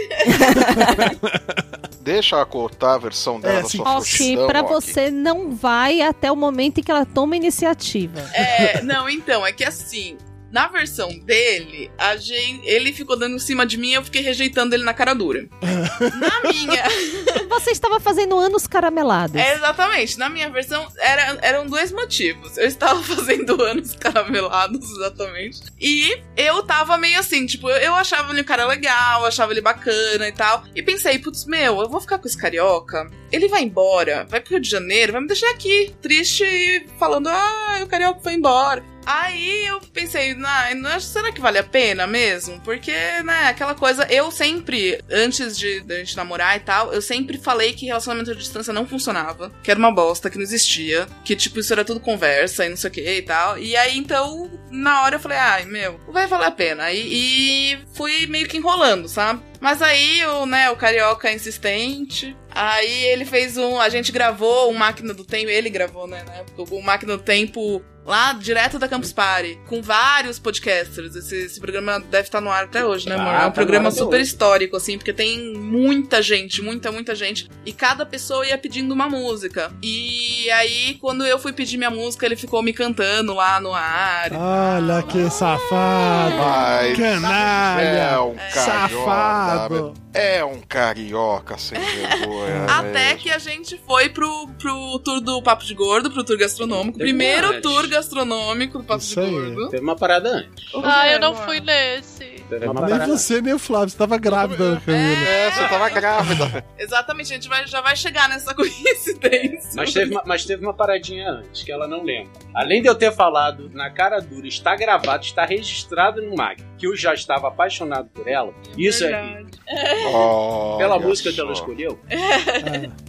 Deixa ela cortar a versão dela É, da sua Ok, pra ó, você não vai até o momento em que ela toma iniciativa. É, não, então, é que assim, na versão dele, a gente, ele ficou dando em cima de mim e eu fiquei rejeitando ele na cara dura. *laughs* na minha. *laughs* você estava fazendo anos caramelados. É, exatamente. Na minha versão, era, eram dois motivos. Eu estava *laughs* fazendo anos caramelados, exatamente. E eu tava meio assim, tipo, eu achava ele um cara legal, eu achava ele bacana e tal. E pensei, putz, meu, eu vou ficar com esse carioca. Ele vai embora, vai pro Rio de Janeiro, vai me deixar aqui, triste e falando, ah, o carioca foi embora. Aí eu pensei, nah, será que vale a pena mesmo? Porque, né, aquela coisa, eu sempre, antes de, de a gente namorar e tal, eu sempre falei que relacionamento à distância não funcionava, que era uma bosta, que não existia, que tipo, isso era tudo conversa e não sei o que e tal. E aí então, na hora eu falei, ai, meu, vai valer a pena. E, e fui meio que enrolando, sabe? Mas aí o, né, o carioca insistente. Aí ele fez um. A gente gravou um Máquina do Tempo. Ele gravou, né? Na época, o Máquina do Tempo lá direto da Campus Party, com vários podcasters. Esse, esse programa deve estar no ar até hoje, né, amor? Ah, é um tá programa super histórico, assim, porque tem muita gente, muita, muita gente. E cada pessoa ia pedindo uma música. E aí, quando eu fui pedir minha música, ele ficou me cantando lá no ar. Olha que safado. Mas Canalha. É um Safado. É um carioca sem vergonha. *laughs* Até que a gente foi pro, pro tour do Papo de Gordo, pro tour gastronômico. Primeiro tour gastronômico do Papo de Gordo. Teve uma parada antes. Ah, eu não fui nesse. Uma Nem parada você, nem o Flávio. Você tava grávida, né, Camila. É, você tava grávida. Exatamente, a gente vai, já vai chegar nessa *laughs* coincidência. Mas teve, uma, mas teve uma paradinha antes, que ela não lembra. Além de eu ter falado na cara dura, está gravado, está registrado no Mag, que eu já estava apaixonado por ela. Isso é. Pela música que só. ela escolheu.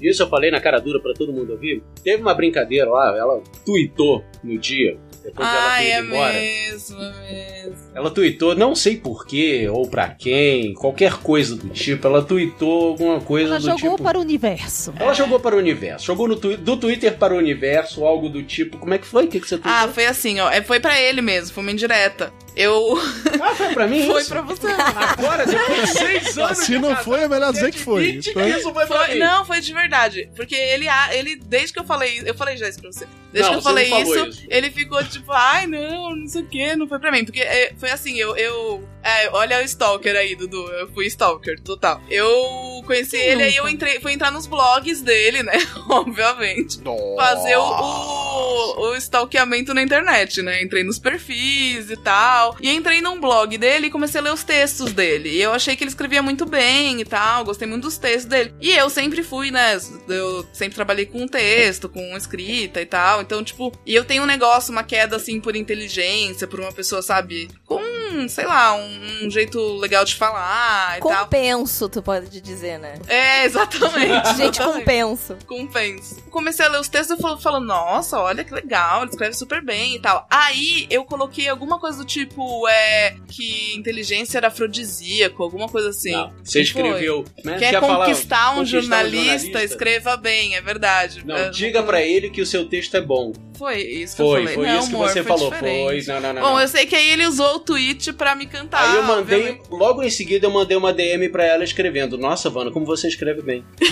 Isso eu falei na cara dura pra todo mundo ouvir. Teve uma brincadeira lá, ela tweetou no dia, depois dela Ai, ter é embora. mesmo, é mesmo. Ela tweetou, não sei porquê, ou pra quem, qualquer coisa do tipo. Ela tweetou alguma coisa Ela do jogou tipo. para o universo. Ela jogou para o universo. Jogou no twi- do Twitter para o universo, algo do tipo. Como é que foi? O que, que você tweetou? Ah, foi assim, ó. É, foi pra ele mesmo, foi uma indireta. Eu. *laughs* Ah, foi pra mim? *laughs* Foi isso? pra você. Agora, depois de seis anos. Se não foi, é melhor dizer que foi. Então, que isso foi pra Foi- não, foi de verdade. Porque ele, a- ele, desde que eu falei. Eu falei já isso pra você. Desde Não, que eu falei isso, isso. ele ficou tipo, ai, não, não sei o que, não foi pra mim. Porque é, foi assim, eu. eu olha o stalker aí, Dudu. Eu fui stalker, total. Eu conheci Quem ele, aí eu entrei, fui entrar nos blogs dele, né? *laughs* Obviamente. Fazer o, o, o stalkeamento na internet, né? Entrei nos perfis e tal. E entrei num blog dele e comecei a ler os textos dele. E eu achei que ele escrevia muito bem e tal. Gostei muito dos textos dele. E eu sempre fui, né? Eu sempre trabalhei com texto, com escrita e tal. Então, tipo, e eu tenho um negócio, uma queda assim por inteligência, por uma pessoa, sabe? Com, sei lá, um, um jeito legal de falar e tal. Compenso, tu pode dizer, né? É, exatamente. *laughs* Gente, exatamente. compenso. Compensa. Comecei a ler os textos e falo, falo, nossa, olha que legal, ele escreve super bem e tal. Aí eu coloquei alguma coisa do tipo, é, que inteligência era afrodisíaco, alguma coisa assim. Não, você escreveu. Né? Quer, Quer falar- conquistar, um, conquistar jornalista, escreva bem, é verdade. Não, É, diga pra ele que o seu texto é bom. Foi isso que Foi, eu falei. foi não, isso que você falou. diferente. Foi, não, não, não. Bom, não. eu sei que aí ele usou o tweet pra me cantar. Aí eu mandei, obviamente. logo em seguida eu mandei uma DM pra ela escrevendo: Nossa, Vana, como você escreve bem. *laughs*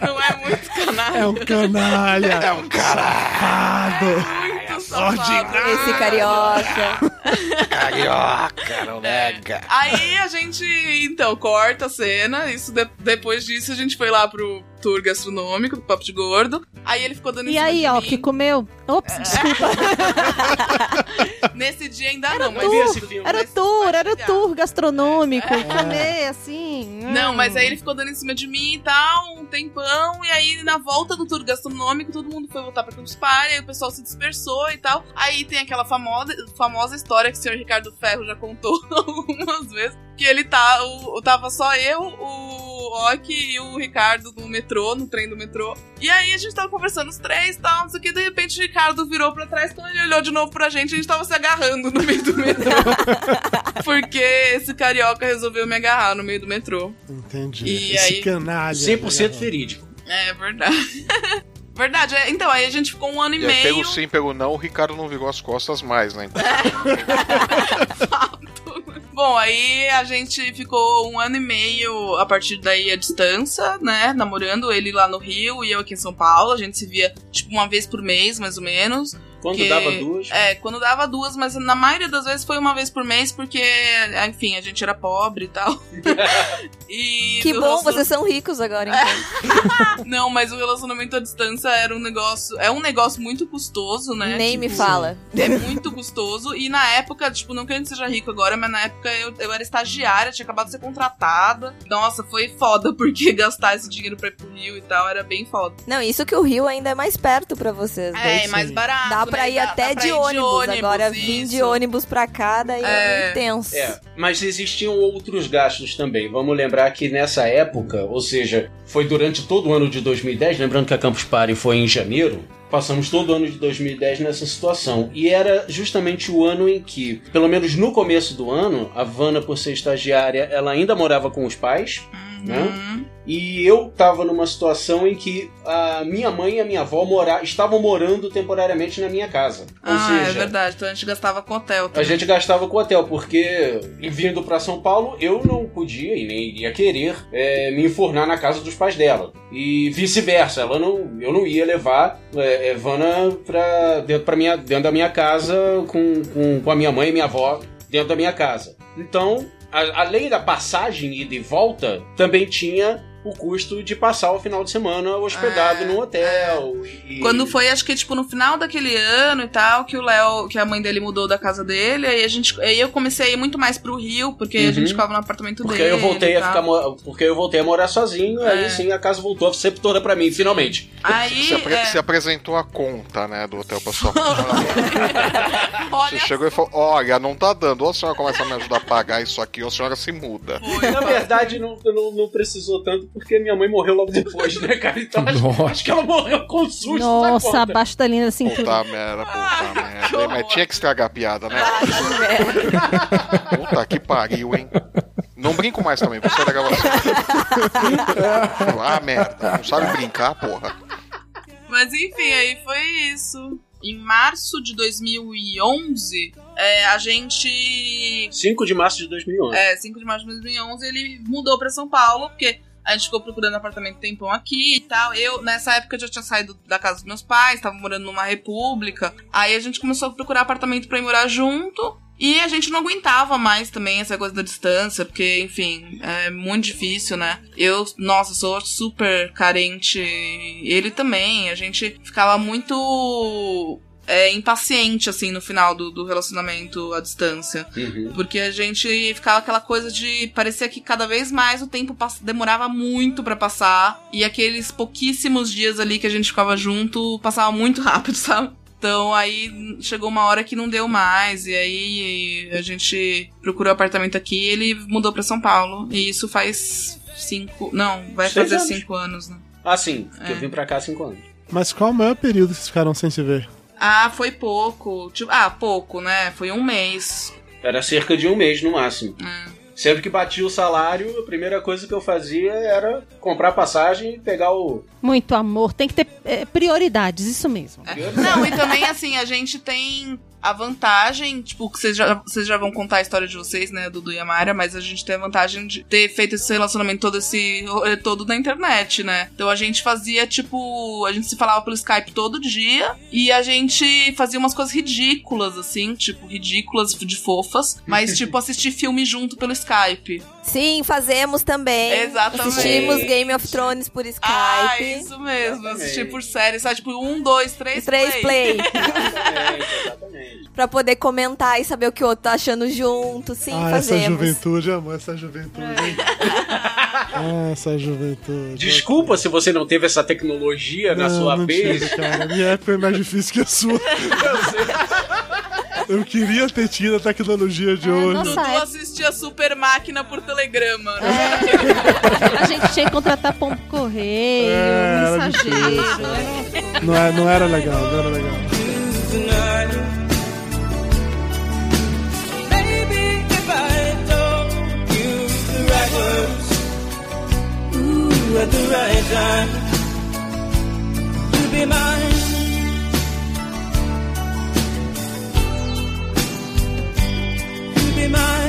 Não é muito canalha. é um canalha. É um caralho. Muito safado. Esse carioca. Carioca, não nega. Aí a gente, então, corta a cena. Isso de- depois disso, a gente foi lá pro tour gastronômico do Papo de Gordo. Aí ele ficou dando em E aí, ó, que comeu. Ops, desculpa. *laughs* Nesse dia ainda não, mas. tour, esse filme- Era o tour, era o tour gastronômico. Comer assim. Não, hum. mas aí ele ficou dando em cima de mim e tal, um tempão, e aí na volta do tour gastronômico, todo mundo foi voltar pra Campus Party, aí o pessoal se dispersou e tal. Aí tem aquela famosa, famosa história que o senhor Ricardo Ferro já contou *laughs* algumas vezes, que ele tá, o, tava só eu, o Ok e o Ricardo no metrô, no trem do metrô. E aí a gente tava conversando os três e tal, não sei o que, de repente o Ricardo virou pra trás, quando ele olhou de novo pra gente, a gente tava se agarrando no meio do metrô. *laughs* Porque esse carioca resolveu me agarrar no meio do metrô. Entendi. E Esse aí- canalha. 100% verídico. É verdade. *laughs* verdade, é, então, aí a gente ficou um ano e, E aí, meio. pelo sim, pelo não, o Ricardo não virou as costas mais, né? *laughs* Bom, aí a gente ficou um ano e meio a partir daí à distância, né? Namorando ele lá no Rio e eu aqui em São Paulo. A gente se via tipo uma vez por mês, mais ou menos. Quando que- dava duas. É, quando dava duas, mas na maioria das vezes foi uma vez por mês, porque, enfim, a gente era pobre e tal. *laughs* e Que bom, relaciona- vocês são ricos agora, então. *laughs* Não, mas o relacionamento à distância era um negócio. É um negócio muito custoso, né? Nem me Tipo, fala. É muito custoso. E na época, tipo, não que a gente seja rico agora, mas na época eu, eu era estagiária, tinha acabado de ser contratada. Nossa, foi foda, *laughs* porque gastar esse dinheiro pra ir pro Rio e tal era bem foda. Não, isso que o Rio ainda é mais perto pra vocês. É, mais barato. Dá pra né? ir Dá- até dá pra de, ir ônibus. Agora, vir de isso. ônibus pra cá, daí é, muito tenso. É, mas existiam outros gastos também. Vamos lembrar que nessa época, ou seja, foi durante todo o ano de 2010, lembrando que a Campus Party foi em janeiro, passamos todo o ano de 2010 nessa situação. E era justamente o ano em que, pelo menos no começo do ano, a Vanna, por ser estagiária, ela ainda morava com os pais. Né? E eu tava numa situação em que a minha mãe e a minha avó mora... estavam morando temporariamente na minha casa. Ou Ah, seja, é verdade. Então a gente gastava com hotel. a também. gente gastava com hotel, porque vindo pra São Paulo, eu não podia e nem iria querer é, me enfornar na casa dos pais dela. E vice-versa, ela não, eu não ia levar é, Evana pra, dentro, pra minha, dentro da minha casa com, com, com a minha mãe e minha avó dentro da minha casa. Então, a- além da passagem e volta, também tinha o custo de passar o final de semana hospedado num hotel. E... É, Quando foi, acho que tipo no final daquele ano e tal, que o Léo, que a mãe dele mudou da casa dele, aí a gente, aí eu comecei a ir muito mais pro Rio, porque a Uhum. gente ficava no apartamento Porque dele. eu voltei e a ficar porque eu voltei a morar sozinho, É. aí sim a casa voltou a ser toda pra mim, finalmente. Aí, Você, apre- é. você apresentou a conta, né, do hotel pra sua *laughs* Você chegou e falou: Olha, não tá dando. Ou a senhora começa a me ajudar a pagar isso aqui, ou a senhora se muda. Na verdade, não, não, não precisou tanto, porque minha mãe morreu logo depois, né, cara? Então acho, acho que ela morreu com susto Nossa, conta. abaixo da linha da cintura. Puta merda, puta merda. Mas tinha que estragar a piada, né? Puta que pariu, hein? Não brinco mais também, você da gravação. ah, merda. Não sabe brincar, porra. Mas enfim, aí foi isso. Em março de 2011, é, a gente 5 de março de 2011. É, 5 de março de 2011 ele mudou pra São Paulo, porque a gente ficou procurando apartamento tempão aqui e tal. Eu, nessa época, já tinha saído da casa dos meus pais, tava morando numa república. Aí a gente começou a procurar apartamento pra ir morar junto. E a gente não aguentava mais também essa coisa da distância, porque, enfim, é muito difícil, né? Eu, nossa, sou super carente. Ele também. A gente ficava muito é, impaciente, assim, no final do, do relacionamento à distância. Uhum. Porque a gente ficava aquela coisa de. Parecia que cada vez mais o tempo pass- demorava muito pra passar. E aqueles pouquíssimos dias ali que a gente ficava junto passava muito *laughs* rápido, sabe? Então aí chegou uma hora que não deu mais. E aí a gente procurou apartamento aqui e ele mudou pra São Paulo. E isso faz cinco. Não, vai Seis fazer anos. cinco anos, né? Ah, sim, porque É. eu vim pra cá há 5 anos. Mas qual o maior período que vocês ficaram sem se ver? Ah, foi pouco. Tipo, ah, pouco, né? Foi um mês. Era cerca de um mês no máximo. É. Sempre que batia o salário, a primeira coisa que eu fazia era comprar passagem e pegar o. Muito amor, tem que ter é, prioridades, isso mesmo. Não, e também, assim, a gente tem a vantagem, tipo, que vocês já, vocês já vão contar a história de vocês, né, Dudu e a Mara, mas a gente tem a vantagem de ter feito esse relacionamento todo esse rolê todo na internet, né? Então a gente fazia, tipo, a gente se falava pelo Skype todo dia e a gente fazia umas coisas ridículas, assim, tipo, ridículas de fofas, mas, *laughs* tipo, assistir filme junto pelo Skype. Sim, fazemos também. Exatamente. Assistimos Game of Thrones por Skype. Ah, isso mesmo, assistir por série, sabe? Tipo, um, dois, três, Três play. *laughs* Exatamente. pra poder comentar e saber o que o outro tá achando junto. Sim, ah, essa fazemos. juventude, amor, essa juventude. *laughs* ah, essa juventude. Desculpa se você não teve essa tecnologia na Não, sua não vez. tive, cara. Minha época é mais difícil que a sua. *laughs* Eu queria ter tido a tecnologia de hoje. Dudu assistia Super Máquina por telegrama. A gente tinha que contratar pombo correio, É, mensageiro. Não, é- não era legal, não era legal. Baby, if I told you the right words, ooh, at the right time, you'd be mine. my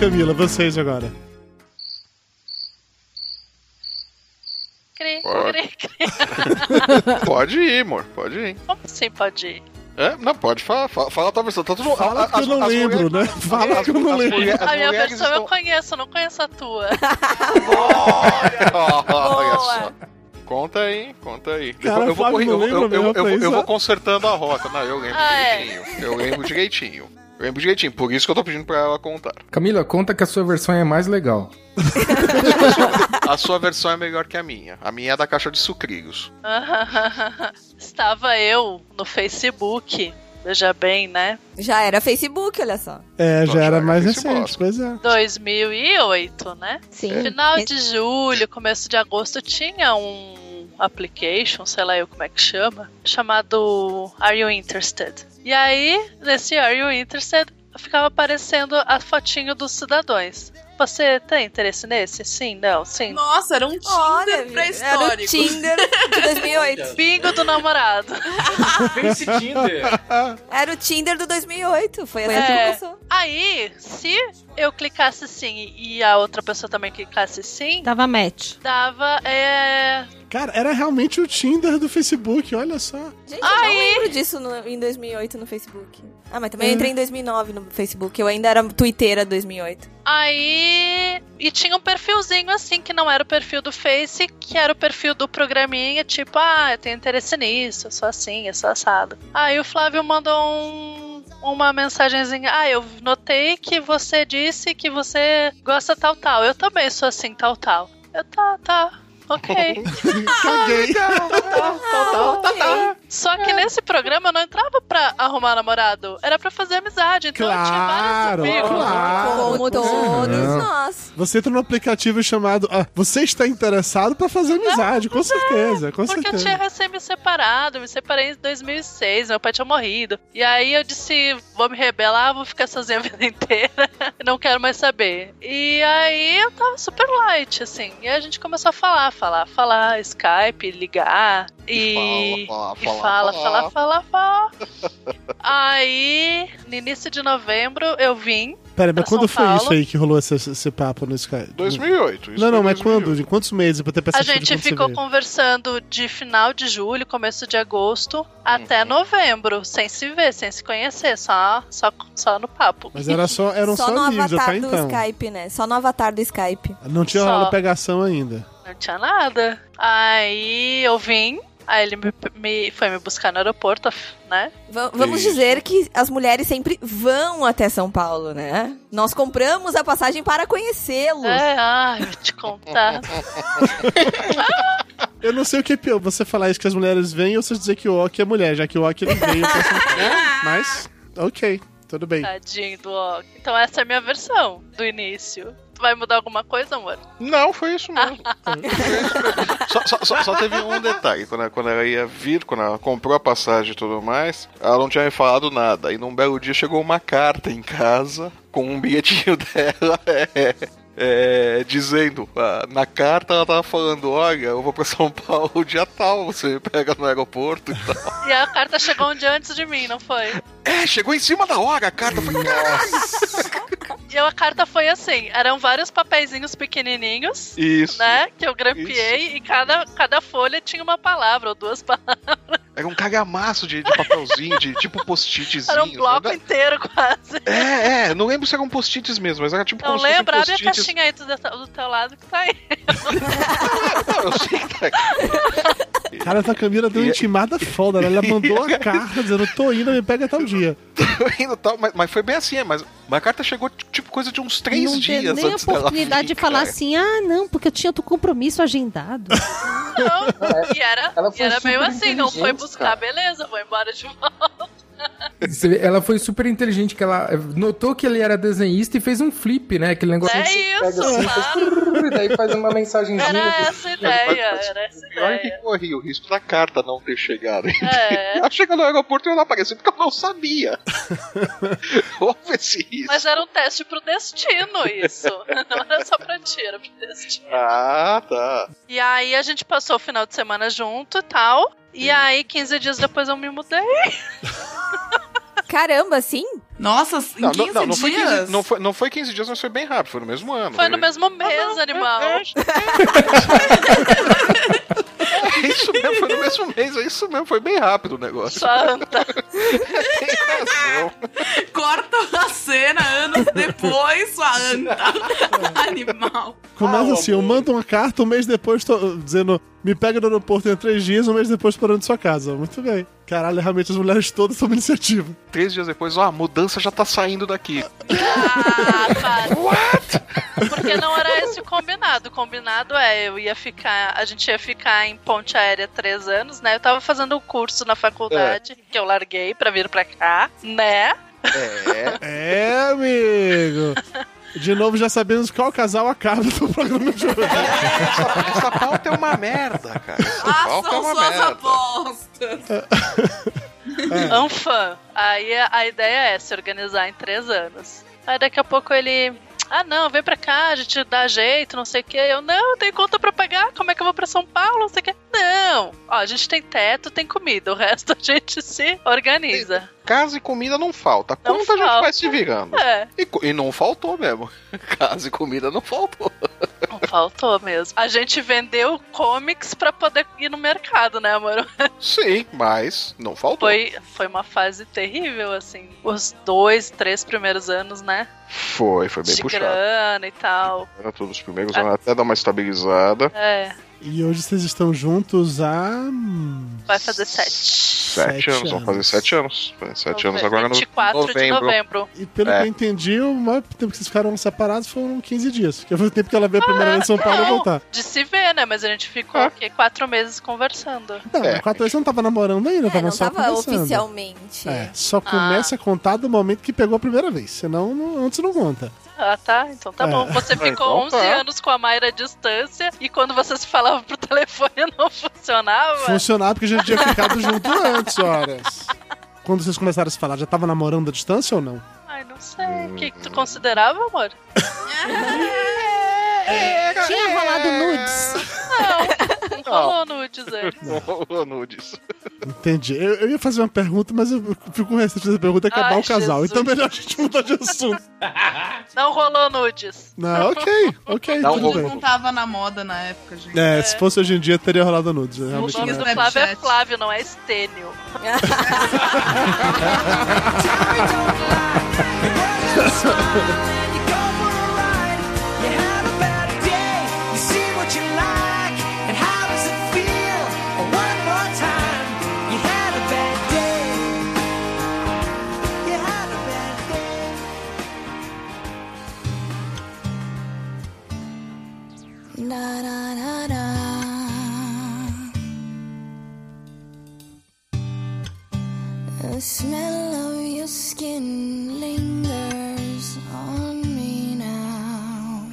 Camila, vocês agora. Cri, Pode. cri, cri. Pode ir, amor, pode ir. Como assim pode ir? É, não, pode falar, fala, fala a tua versão. Tá tudo, Fala a- que eu não as lembro, mulheres- né? Fala que eu não lembro. A minha versão eu estão- conheço, eu não conheço a tua. *laughs* Olha só. Conta aí, conta aí. Cara, eu, vou, eu, eu, eu, eu, vou consertando a rota. Não, eu lembro Ah, é. direitinho. Eu lembro direitinho. Eu lembro direitinho, por isso que eu tô pedindo pra ela contar. Camila, conta que a sua versão é mais legal. *laughs* A sua versão é melhor que a minha. A minha é da caixa de sucrilhos. *laughs* Estava eu no Facebook, veja bem, né? Já era Facebook, olha só. É, já era mais Facebook. recente, pois é. 2008, né? Sim. Final de julho, começo de agosto, tinha um application, sei lá eu como é que chama, chamado Are You Interested? E aí, nesse Are You Interested, ficava aparecendo a fotinho dos cidadãos. Você tem interesse nesse? Sim, não, sim. Nossa, era um Tinder Olha, era o pré-histórico. Tinder de 2008. *laughs* Bingo do namorado. *laughs* Face Tinder. Era o Tinder do 2008. Foi assim É. que começou. Aí, se eu clicasse sim e a outra pessoa também clicasse sim, Dava match. dava. É... Cara, era realmente o Tinder do Facebook, olha só. Gente, eu não lembro disso no- em 2008 no Facebook. Ah, mas também eu entrei em 2009 no Facebook. Eu ainda era twitteira 2008. Aí. E tinha um perfilzinho assim, que não era o perfil do Face, que era o perfil do programinha, tipo, ah, eu tenho interesse nisso, eu sou assim, eu sou assado. Aí o Flávio mandou um. Uma mensagenzinha. Ah, eu notei que você disse que você gosta tal, tal. Eu também sou assim, tal, tal. Eu, tá, tá. Ok. *laughs* Caguei. Só que nesse programa eu não entrava pra arrumar namorado. Era pra fazer amizade. Então eu tinha Claro, vários amigos. claro. Como todos Não. nós. Você entra no aplicativo chamado ah, Você está interessado pra fazer amizade, com certeza, com Porque eu certeza. tinha recém me separado, me separei em 2006, meu pai tinha morrido. E aí eu disse, vou me rebelar, vou ficar sozinha a vida *laughs* inteira, não quero mais saber. E aí eu tava super light, assim. E a gente começou a falar, falar, falar, Skype, ligar. E, fala, e fala, fala, fala, fala, fala, fala. *laughs* Aí, no início de novembro, eu vim. Pera, mas quando São foi Paulo. isso aí que rolou esse, esse papo no Skype? 2008. Isso Não, não, mas quando? De quantos meses pra ter A gente ficou conversando de final de julho, começo de agosto, até Uhum. novembro, sem se ver, sem se conhecer, só, só, só no papo. Mas era só, eram só, Só no amigos avatar até do então. Skype, né? Só no avatar do Skype. Não tinha rolado pegação ainda. Não tinha nada. Aí eu vim, aí ele me, me- foi me buscar no aeroporto, né? Va- vamos Isso. dizer que as mulheres sempre vão até São Paulo, né? Nós compramos a passagem para conhecê-los. É, ai, vou te contar. *laughs* Eu não sei o que é pior, você falar isso que as mulheres vêm ou você dizer que o Ok é mulher, já que o Ok ele veio pra São Paulo. Mas, ok, tudo bem. Tadinho do ó. Então essa é a minha versão do início. Tu vai mudar alguma coisa, amor? Não, *laughs* foi isso mesmo. Só, só- só- só teve um detalhe. Quando ela, quando ela ia vir, quando ela comprou a passagem e tudo mais, ela não tinha me falado nada. E num belo dia chegou uma carta em casa com um bilhetinho *laughs* dela. é, é, dizendo, ah, na carta ela tava falando, olha, eu vou pra São Paulo dia tal, você me pega no aeroporto e tal. E a carta chegou um dia antes de mim, não foi? É, chegou em cima da hora a carta, foi *laughs* *laughs* E a carta foi assim: eram vários papeizinhos pequenininhos. Isso. Né? Que eu grampeei e cada, cada folha tinha uma palavra ou duas *laughs* palavras. Era um calhamaço de, de papelzinho, de tipo post-itzinho. Era um bloco inteiro quase. É, é, não lembro se eram post-its mesmo, mas era tipo Não lembra? Abre a caixinha aí do, do teu lado que tá aí. *laughs* eu sei que tá Cara, a Camila deu uma intimada foda, né? Ela mandou a *laughs* carta dizendo, tô indo, me pega tal dia. Tô indo tal, mas, mas foi bem assim, é, mas, mas a carta chegou tipo coisa de uns três não dias teve nem a oportunidade vir, de falar cara. assim, ah, não, porque eu tinha outro compromisso agendado. *laughs* E era, Ela e era meio assim: não foi buscar, cara. beleza, vou embora de volta. Ela foi super inteligente, que ela notou que ele era desenhista e fez um flip, né? Aquele negócio É você isso, pega assim, e daí faz uma mensagenzinha. Era essa a ideia, era essa a Pior é que ideia. corri o risco da carta não ter chegado. É. *laughs* Ela chega no aeroporto e ela apareceu porque eu não sabia. *laughs* Houve esse risco. Mas era um teste pro destino, isso. *laughs* Não era só pra ti, era pro destino. Ah, tá. E aí a gente passou o final de semana junto e tal. E aí, 15 dias depois eu me mudei. *laughs* Caramba, sim? Nossa, em Não, 15 não, não, não foi dias? 15, não, foi, não foi 15 dias, mas foi bem rápido, foi no mesmo ano. Foi no mesmo mês, animal. *laughs* É isso mesmo, foi no mesmo mês, é isso mesmo, foi bem rápido o negócio. Santa. Tem razão. Corta a cena anos depois, sua anta. *laughs* Animal. Começa assim, eu mando uma carta, um mês depois tô dizendo, me pega no aeroporto em três dias, um mês depois parando de sua casa. Muito bem. Caralho, realmente as mulheres todas tomam iniciativa. Três dias depois, ó, a mudança já tá saindo daqui. Ah, *laughs* para. Porque não era esse o combinado. O combinado é, eu ia ficar, a gente ia ficar em ponte aérea três anos, né? Eu tava fazendo um curso na faculdade, que eu larguei pra vir pra cá, né? É. É, amigo. *laughs* De novo, já sabemos qual casal acaba do programa de hoje. Essa, essa pauta é uma merda, cara. Essa pauta é Façam uma suas merda. apostas. Anfã. Aí a, a ideia é se organizar em três anos. Aí daqui a pouco ele. Ah, não, vem pra cá, a gente dá jeito, não sei o que. Eu, não, tenho conta pra pagar, como é que eu vou pra São Paulo, não sei o que. Não, ó, a gente tem teto, tem comida, o resto *laughs* a gente se organiza. Casa e comida não falta. Não conta a gente falta. vai se virando. É. E, e não faltou mesmo. *laughs* Casa e comida não faltou. Faltou mesmo. A gente vendeu comics pra poder ir no mercado, né, amor? Sim, mas não faltou. Foi, foi uma fase terrível, assim. Os dois, três primeiros anos, né? Foi, foi bem de puxado. grana e tal. Era todos os primeiros anos até dar uma estabilizada. É, E hoje vocês estão juntos há. vai fazer sete. Sete, Sete anos, vão fazer anos. sete anos. Sete anos agora no 24 novembro. de novembro. E pelo É. que eu entendi, o maior tempo que vocês ficaram separados foram 15 dias. Que foi o tempo que ela veio a primeira vez em São Paulo e Não, voltar. De se ver, né? Mas a gente ficou quê? quatro meses conversando. Não, É. quatro vezes você não tava namorando ainda, É, tava não só tava conversando. oficialmente. É, só começa a contar do momento que pegou a primeira vez. Senão, não- antes não conta. Ah, tá. Então tá É. bom. Você Ah, ficou então 11 tá. anos com a Mayra à distância e quando você se falava pro *laughs* telefone não funcionava. Funcionava porque a gente tinha ficado junto antes, horas. Quando vocês começaram a se falar, já tava namorando à distância ou não? Ai, não sei. O que, que tu considerava, amor? *laughs* Tinha rolado nudes. Não rolou nudes *laughs* antes. Não rolou nudes. Entendi. Eu, eu ia fazer uma pergunta, mas eu fico com receio de fazer a pergunta e acabar Ai, o casal. Jesus. Então melhor a gente mudar de assunto. *laughs* Não rolou nudes. Não, *laughs* ok, ok, Não tudo bem. Não tava na moda na época, gente. É, se fosse hoje em dia, teria rolado nudes. O Realmente nome do é. Flávio é. Flávio, não é Estênio. The smell of your skin lingers on me now.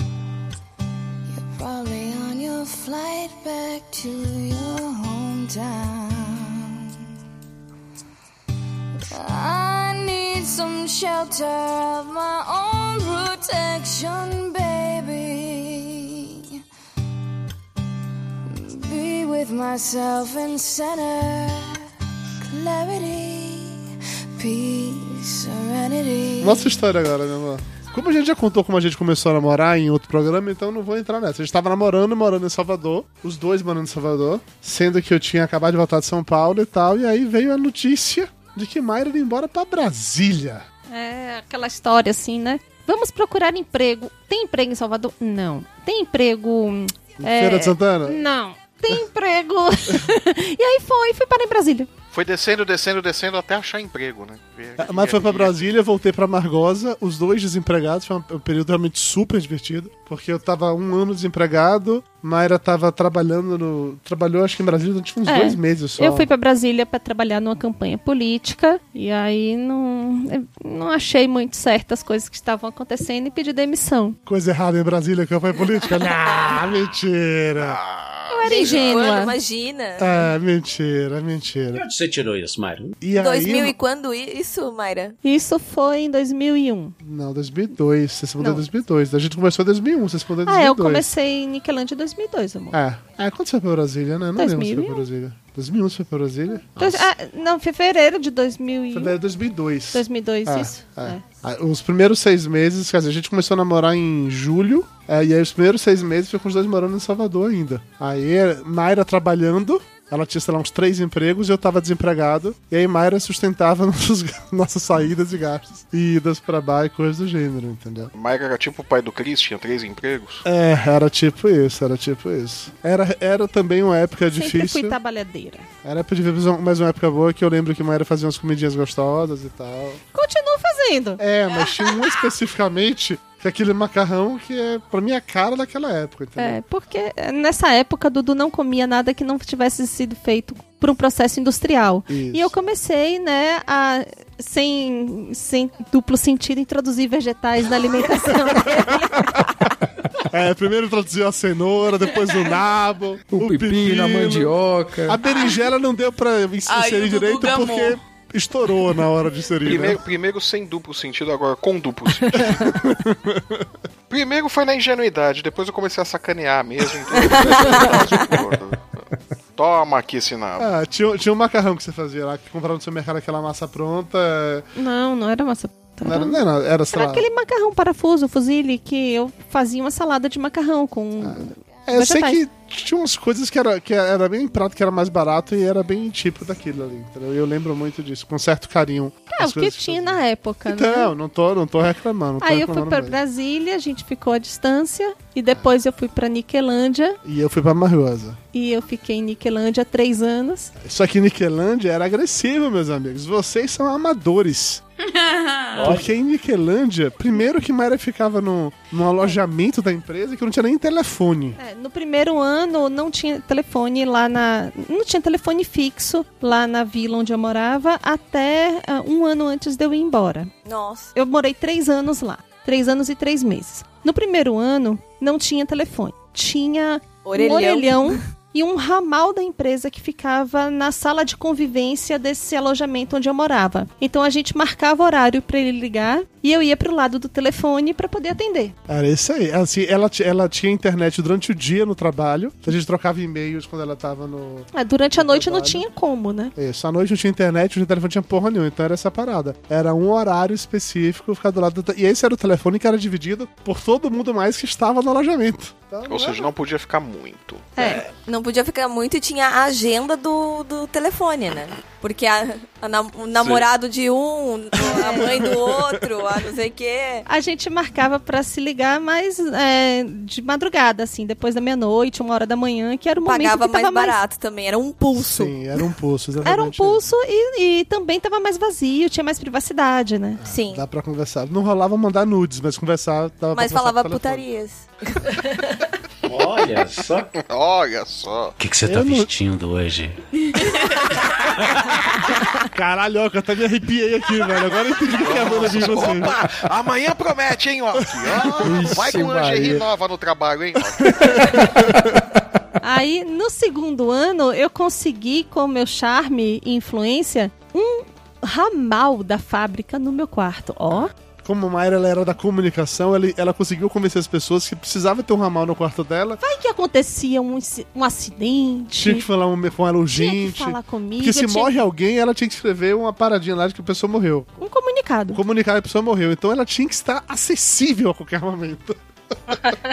You're probably on your flight back to your hometown. I need some shelter of my own protection, baby. With myself in center, clarity, peace, serenity. Nossa história agora, meu amor. Como a gente já contou como a gente começou a namorar em outro programa, então não vou entrar nessa. A gente tava namorando e morando em Salvador, os dois morando em Salvador, sendo que eu tinha acabado de voltar de São Paulo e tal, e aí veio a notícia de que Mayra ia embora pra Brasília. É aquela história assim, né? Vamos procurar emprego. Tem emprego em Salvador? Não. Tem emprego. hum, é, Feira de Santana? Não. Tem emprego. *laughs* e aí foi, fui para em Brasília. Foi descendo, descendo, descendo até achar emprego, né? Ver aqui, Mas foi pra aqui. Brasília, voltei pra Margosa, os dois desempregados, foi um período realmente super divertido, porque eu tava um ano desempregado, Mayra tava trabalhando no. Trabalhou acho que em Brasília durante uns É. dois meses só. Eu fui para Brasília para trabalhar numa campanha política e aí não, não achei muito certas coisas que estavam acontecendo e pedi demissão. Coisa errada em Brasília, campanha política? *laughs* ah, mentira! Era Quando, ingênua. imagina. É, mentira, mentira. onde você tirou isso, Mário? E aí. 2000 e quando isso, Mayra? Isso foi em 2001. Não, 2002. Você se mudou em Não. 2002. A gente começou em 2001, você se mudou em Ah, 2002. eu comecei em Niquelândia em 2002, amor. É. É, quando você foi pra Brasília, né? Não lembro se você foi 2001. pra Brasília. 2001 você foi pra Brasília? Dois- ah, não, fevereiro de 2000 e... Fevereiro de 2002. 2002, É, isso? é. Ah, Os primeiros seis meses, quer dizer, a gente começou a namorar em julho, é, e aí os primeiros seis meses foi com os dois morando em Salvador ainda. Aí Mayra trabalhando, ela tinha, sei lá, uns três empregos e eu tava desempregado. E aí Mayra sustentava *laughs* nossos, nossas saídas e gastos. E idas pra bar e coisas do gênero, entendeu? Mike era tipo o pai do Chris, tinha três empregos. É, era tipo isso, era tipo isso. Era, era também uma época Sempre difícil. fui trabalhadeira. Era época de ver mais uma- uma época boa que eu lembro que Mayra fazia umas comidinhas gostosas e tal. Continuo fazendo. É, mas tinha um especificamente que é aquele macarrão que é, pra mim, a cara daquela época, entendeu? É, porque nessa época Dudu não comia nada que não tivesse sido feito por um processo industrial. Isso. E eu comecei, né, a sem, sem duplo sentido introduzir vegetais na alimentação. *laughs* É, primeiro introduziu a cenoura, depois o nabo, o, pepino, a mandioca. A berinjela não deu pra inserir o direito gamou. porque estourou na hora de inserir. Primeiro, né? primeiro sem duplo sentido, agora com duplo sentido. *laughs* primeiro foi na ingenuidade, depois eu comecei a sacanear mesmo. Então... Toma aqui esse nabo. Ah, tinha, tinha um macarrão que você fazia lá, que comprava no supermercado aquela massa pronta. não, não era massa. Não era, não era, era Era aquele macarrão parafuso, fuzile, que eu fazia uma salada de macarrão com. É, eu sei vegetais. que tinha umas coisas que era, que era bem prato, que era mais barato e era bem tipo daquilo ali, entendeu? Eu lembro muito disso, com certo carinho. É, o que tinha na época, né? Então, não tô, não tô reclamando. Não tô Aí eu fui reclamando pra mesmo. Brasília, a gente ficou à distância. E depois eu fui pra Niquelândia. E eu fui pra Margosa. E eu fiquei em Niquelândia três anos. Só que Niquelândia era agressivo, meus amigos. Vocês são amadores. *laughs* Porque em Niquelândia, primeiro que Mayra ficava no, no alojamento da empresa que não tinha nem telefone. É, no primeiro ano não tinha telefone lá na. Não tinha telefone fixo lá na vila onde eu morava até ah, um ano antes de eu ir embora. Nossa. Eu morei três anos lá. Três anos e três meses. No primeiro ano, não tinha telefone. Tinha Orelhão. um orelhão *laughs* e um ramal da empresa que ficava na sala de convivência desse alojamento onde eu morava. Então a gente marcava horário pra ele ligar e eu ia pro lado do telefone pra poder atender. Era isso aí. Assim, ela, ela tinha internet durante o dia no trabalho. A gente trocava e-mails quando ela tava no. Ah, durante a noite não trabalho. tinha como, né? Isso, à noite não tinha internet, o telefone não tinha porra nenhuma, então era essa parada. Era um horário específico ficar do lado do. E esse era o telefone que era dividido por todo mundo mais que estava no alojamento. Então, Ou seja, não podia ficar muito. É. Não podia ficar muito e tinha a agenda do, do telefone, né? Porque a, a nam- o namorado de um, a mãe do outro, a não sei o quê. A gente marcava pra se ligar mais é, de madrugada, assim, depois da meia-noite, uma hora da manhã, que era o momento Pagava que tava mais barato também, era um pulso. Sim, era um pulso, exatamente. Era um pulso e, e também tava mais vazio, tinha mais privacidade, né? Sim. Dá pra conversar. Não rolava mandar nudes, mas conversar dava Mas falava putarias. *laughs* Olha só. Olha só. O que, que você tá Eu não- vestindo hoje? *laughs* Caralho, ó, que eu até me arrepiei aqui, velho. Agora eu entendi o que é a banda de vocês. Opa, amanhã promete, hein? Ó, vai com lingerie nova no trabalho, hein? Aí, no segundo ano, eu consegui, com meu charme e influência, um ramal da fábrica no meu quarto. Ó, Como a Mayra ela era da comunicação, ela, ela conseguiu convencer as pessoas que precisava ter um ramal no quarto dela. vai que acontecia um, um acidente. Tinha que falar um- com ela Tinha que urgente. falar comigo, Porque se tinha morre alguém, ela tinha que escrever uma paradinha lá de que a pessoa morreu. Um comunicado. Comunicar que a pessoa morreu. Então ela tinha que estar acessível a qualquer momento. *laughs*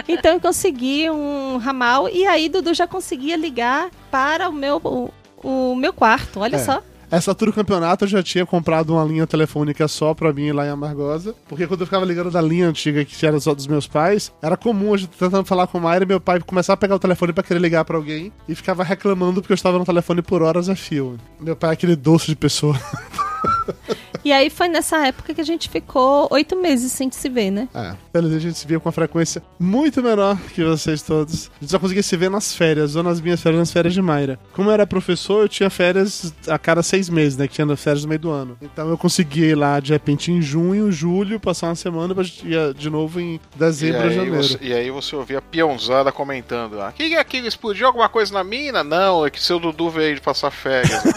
Então eu consegui um ramal e aí Dudu já conseguia ligar para o meu, o, o meu quarto. Olha É. só. Essa altura do campeonato eu já tinha comprado uma linha telefônica só pra mim lá em Amargosa. Porque quando eu ficava ligando da linha antiga, que era só dos meus pais, era comum a gente tentando falar com o Mayra, meu pai começar a pegar o telefone pra querer ligar pra alguém e ficava reclamando porque eu estava no telefone por horas a fio. Meu pai é aquele doce de pessoa. *laughs* E aí foi nessa época que a gente ficou oito meses sem se ver, né? É. Beleza, a gente se via com uma frequência muito menor que vocês todos. A gente só conseguia se ver nas férias, ou nas minhas férias, nas férias de Mayra. Como eu era professor, eu tinha férias a cada seis meses, né? Que tinha férias no meio do ano. Então eu conseguia ir lá de repente em junho, julho, passar uma semana pra gente ir de novo em E dezembro ou aí, janeiro. você, e aí você ouvia a peãozada comentando: ah, que que é aquilo? Explodiu alguma coisa na mina? Não, é que seu Dudu veio de passar férias. *laughs*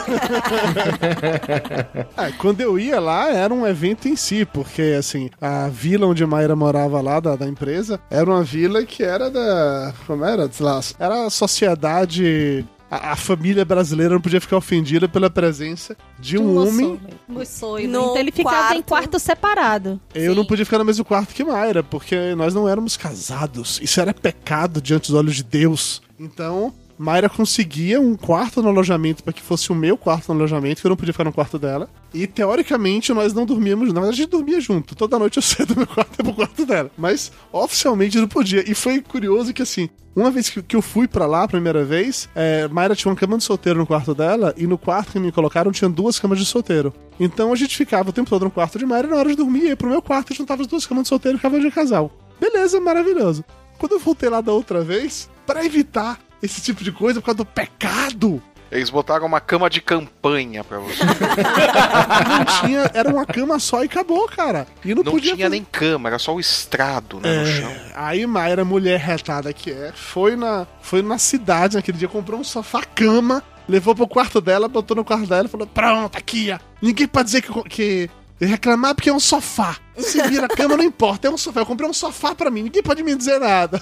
É, quando eu ia lá, era um evento em si, porque, assim, a vila onde Mayra morava lá, da, da empresa, era uma vila que era da. Como era? Lá, era a sociedade a, a família brasileira não podia ficar ofendida pela presença de um homem. Moçoio, No então ele ficava em quarto. quarto separado. Eu não podia ficar no mesmo quarto que Mayra, porque nós não éramos casados. Isso era pecado diante dos olhos de Deus. Então, Mayra conseguia um quarto no alojamento para que fosse o meu quarto no alojamento, que eu não podia ficar no quarto dela. E teoricamente nós não dormíamos, na verdade a gente dormia junto. Toda noite eu *laughs* saía do meu quarto pro quarto dela. Mas oficialmente não podia. E foi curioso que assim, uma vez que, eu fui pra lá a primeira vez, é, Mayra tinha uma cama de solteiro no quarto dela, e no quarto que me colocaram tinha duas camas de solteiro. Então a gente ficava o tempo todo no quarto de Mayra e na hora de dormir ia pro meu quarto e juntava as duas camas de solteiro e ficava de casal. Beleza, maravilhoso. Quando eu voltei lá da outra vez, pra evitar esse tipo de coisa por causa do pecado, Eles botaram uma cama de campanha pra você. *laughs* não tinha, era uma cama só e acabou, cara. E não, Não podia tinha nem cama, era só o estrado, né, no chão. É, aí Mayra, mulher retada que é, foi na, foi na cidade naquele dia, comprou um sofá-cama, levou pro quarto dela, botou no quarto dela e falou: Pronto, aqui, ó. Ninguém pode dizer que, que reclamar porque é um sofá. Se vira a cama, não importa, é um sofá. Eu comprei um sofá pra mim, ninguém pode me dizer nada.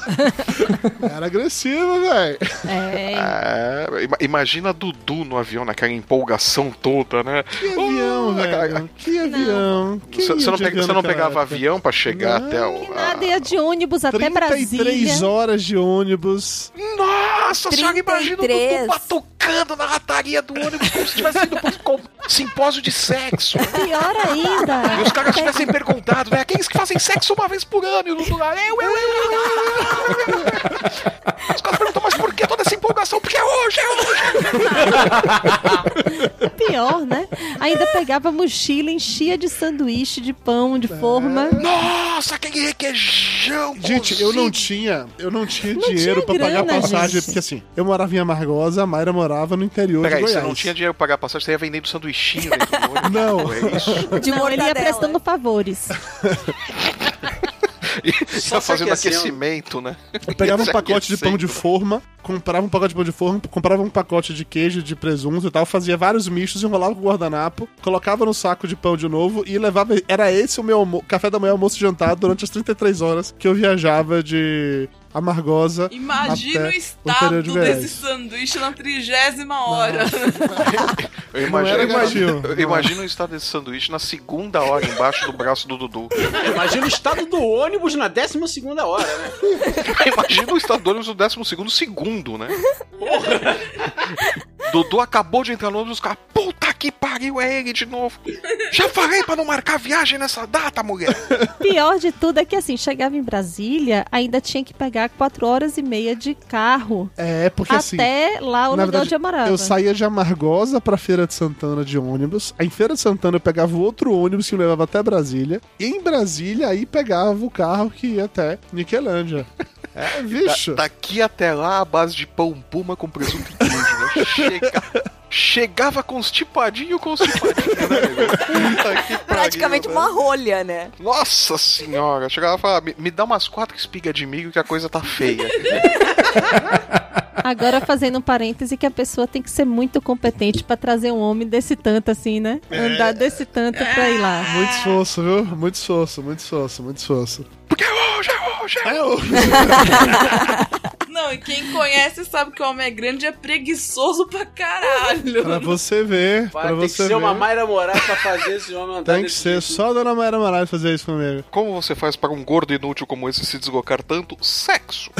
*laughs* Era agressivo, velho. É. É, ima- imagina a Dudu no avião, naquela empolgação toda, né? Que avião, velho. Que avião. Você, você não, pega- você não pegava época? avião pra chegar Não, até o. a- Nada, ia de ônibus até 33 Brasília. horas de ônibus. Nossa senhora, imagina o 33. Dudu batucando na rataria do ônibus como se tivesse ido pro com- simpósio de sexo. Pior ainda. E os caras tivessem perguntado, né? Aqueles que fazem sexo uma vez por ano e o Dudu lá, eu, eu, eu, eu. Os caras perguntam, mas por que toda essa empolgação? Porque é hoje, é hoje. Pior, né? Ainda pegava mochila, enchia de sanduíche, de pão, de forma. Nossa, aquele requeijão. Gente, eu não cozido. tinha, eu não tinha Não dinheiro tinha pra pagar grana, passagem, gente. porque assim, eu morava em Amargosa, a Mayra morava no interior Peraí, de você Goiás. não tinha dinheiro pra pagar passagem, você ia vendendo sanduichinho dentro do ônibus. Não. É isso. De Não, ele ia prestando favores. *laughs* Ia Só fazendo se aquecendo. aquecimento, né? Eu pegava um Se pacote de pão de forma, comprava um pacote de pão de forma, comprava um pacote de queijo, de presunto e tal, fazia vários michos, enrolava com o guardanapo, colocava no saco de pão de novo e levava. Era esse o meu almo- café da manhã, almoço e jantar durante as 33 horas que eu viajava de Amargosa. Imagina o estado de desse sanduíche na trigésima hora. *laughs* Eu imagino, imagino, imagino o estado desse sanduíche na segunda hora embaixo do braço do Dudu. Imagina o estado do ônibus na 12 hora, né? *laughs* Imagina o estado do ônibus no 12 segundo, né? Dudu acabou de entrar no ônibus, os caras, puta que pariu, é ele de novo. Já falei pra não marcar viagem nessa data, mulher. Pior de tudo é que assim, chegava em Brasília, ainda tinha que pegar quatro horas e meia de carro. É, porque assim. até lá o lugar verdade, onde eu morava. eu saía de Amargosa pra Feira de Santana de ônibus. Aí em Feira de Santana eu pegava o outro ônibus que me levava até Brasília. E em Brasília aí pegava o carro que ia até Niquelândia. *laughs* É, bicho. Da- daqui até lá, a base de pão puma com presunto e? Chega- chegava constipadinho, constipadinho, né? Puta que pariu, Praticamente velho. uma rolha, né? Nossa senhora, chegava e falava, me, me dá umas quatro espigas de milho que a coisa tá feia. Agora fazendo um parêntese que a pessoa tem que ser muito competente pra trazer um homem desse tanto assim, né? Andar desse tanto pra ir lá. Muito esforço, viu? Muito esforço, muito esforço, muito esforço. Porque é hoje, é hoje, é hoje. *laughs* Não, e quem conhece sabe que o homem é grande e é preguiçoso pra caralho. Pra você ver, Vai pra ter que você ser ver. uma Mayra Moraes pra fazer esse homem andar Tem que ser jeito. só a Dona Mayra Moraes fazer isso comigo. Como você faz para um gordo inútil como esse se deslocar tanto? Sexo. *laughs*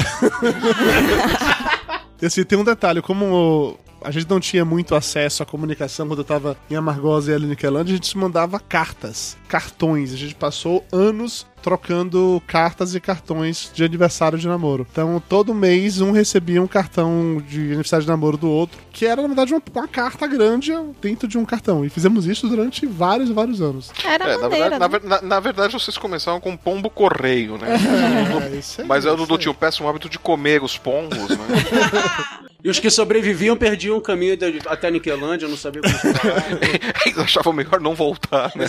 Assim, tem um detalhe, como a gente não tinha muito acesso à comunicação quando eu tava em Amargosa e ali em Niquelândia, a gente se mandava cartas, cartões. A gente passou anos trocando cartas e cartões de aniversário de namoro. Então, todo mês um recebia um cartão de aniversário de namoro do outro, que era, na verdade, uma, uma carta grande dentro de um cartão. E fizemos isso durante vários e vários anos. Era É, na, maneira, verdade, na, né? ver- na- na verdade, vocês começaram com pombo correio, né? *laughs* É, isso aí, Mas aí o isso Dudu aí. tinha o péssimo hábito de comer os pombos, né? *laughs* E os que sobreviviam perdiam o caminho de- até Niquelândia, não sabia como. *laughs* Eles achavam melhor não voltar, né?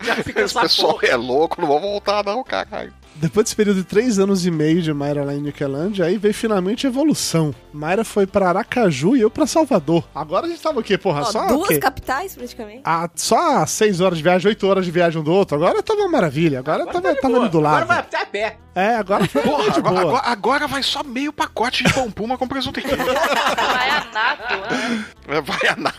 Já fica Esse essa pessoal porra. é louco, não vão voltar não, caralho. Depois desse período de três anos e meio de Mayra lá em Niquelândia, aí veio finalmente a evolução. Mayra foi pra Aracaju e eu pra Salvador. Agora a gente tava o quê, porra? Ó, só o duas quê? capitais, praticamente. Ah, só seis horas de viagem, oito horas de viagem um do outro. Agora tava uma maravilha. Agora, tava, tava ali do lado. Agora vai até a pé. É, agora foi Porra, de agora, boa. agora- agora vai só meio pacote de pão puma com presunto. Vai a nado, né? Vai a nada.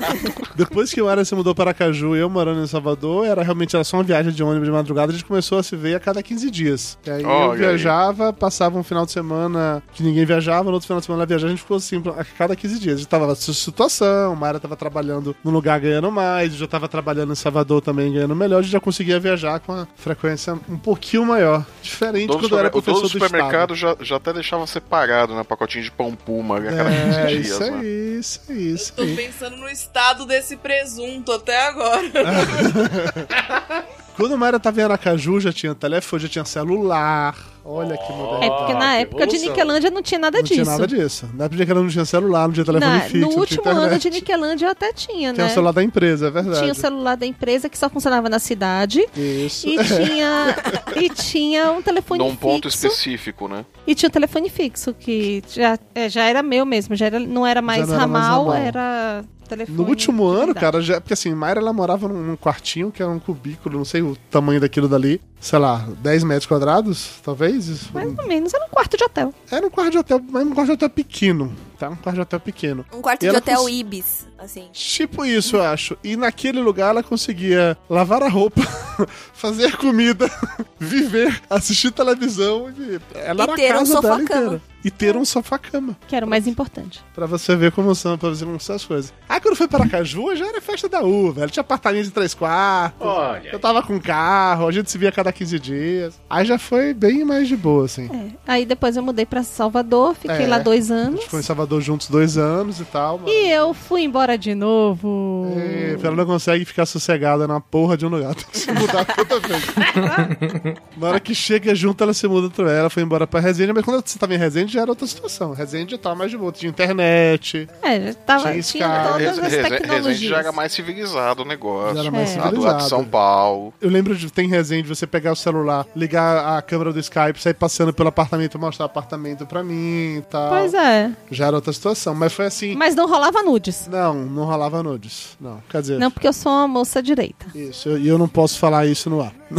Depois que o Mayra se mudou para Aracaju e eu morando em Salvador, era realmente era só uma viagem de ônibus de madrugada, a gente começou a se ver a cada 15 dias. E aí eu Olha aí. viajava, passava um final de semana que ninguém viajava, no outro final de semana ela viajava, a gente ficou assim a cada 15 dias. A gente tava nessa situação, a Mayra tava trabalhando num lugar ganhando mais, eu já tava trabalhando em Salvador também ganhando melhor, a gente já conseguia viajar com a frequência um pouquinho maior. Diferente do quando eu era professor do do estado. supermercado já, já até deixava separado, né? Pacotinho de pão puma a cada É, 15 dias, isso né? aí, isso aí, isso Tô aí. pensando no estado desse presunto até agora. *laughs* Quando a Mayra tava em Aracaju, já tinha telefone, já tinha celular. Olha que moderno. É, porque na época de Niquelândia não tinha nada Não disso. tinha nada disso. Na época que ela não tinha celular, não tinha telefone Na- fixo, no não tinha último ano de Niquelândia até tinha, Tinha né? o celular da empresa, é verdade. Tinha o celular da empresa que só funcionava na cidade. Isso. E *laughs* tinha, e tinha um telefone Num ponto fixo. específico, né? E tinha o telefone fixo, que já, é, já era meu mesmo. Já era, não era mais não era mais ramal, ramal. era telefone. No último de ano, verdade. cara, já, porque assim, Mayra ela morava num, num quartinho que era um cubículo, não sei o tamanho daquilo dali, sei lá, 10 metros quadrados, talvez. Isso. Mais ou menos, era um quarto de hotel. Era um quarto de hotel, mas um quarto de hotel pequeno, tá? Um quarto de hotel pequeno. Um quarto E de hotel cons- Ibis, assim. Tipo isso, eu acho. E naquele lugar ela conseguia lavar a roupa, *laughs* fazer comida, *laughs* viver, assistir televisão. E ela E era a ter um casa dela sofá-cama. inteira. E ter um sofá-cama. Que era o mais importante. Pra você ver como são, pra você não sei as coisas. Aí quando foi para Caju, já era festa da U, velho. Tinha apartamento de três quartos. Olha. Eu tava com carro, a gente se via a cada 15 dias. Aí já foi bem mais de boa, assim. É. Aí depois eu mudei pra Salvador, fiquei É. lá dois A anos. gente ficou em Salvador juntos dois anos e tal. Mas... E eu fui embora de novo. E ela não consegue ficar sossegada na porra de um lugar. *laughs* Tem que se mudar toda vez. *laughs* na hora que chega junto, ela se muda também. Ela foi embora pra Resende, mas quando você tava em Resende já era outra situação. Resende já tava mais de boa. Tinha internet. É, já tava, Tinha tinha todas as tecnologias. Resende já era mais civilizado o negócio. Já era mais Lá do lado de civilizado. São Paulo. Eu lembro de tem Resende, você pegar o celular, ligar a câmera do Skype, sair passeando pelo apartamento, mostrar o apartamento pra mim e tal. Pois é. Já era outra situação, mas foi assim. Mas não rolava nudes. Não, não rolava nudes. Não, quer dizer. Não, porque eu sou uma moça direita. Isso, eu- e eu não posso falar isso no ar. *laughs*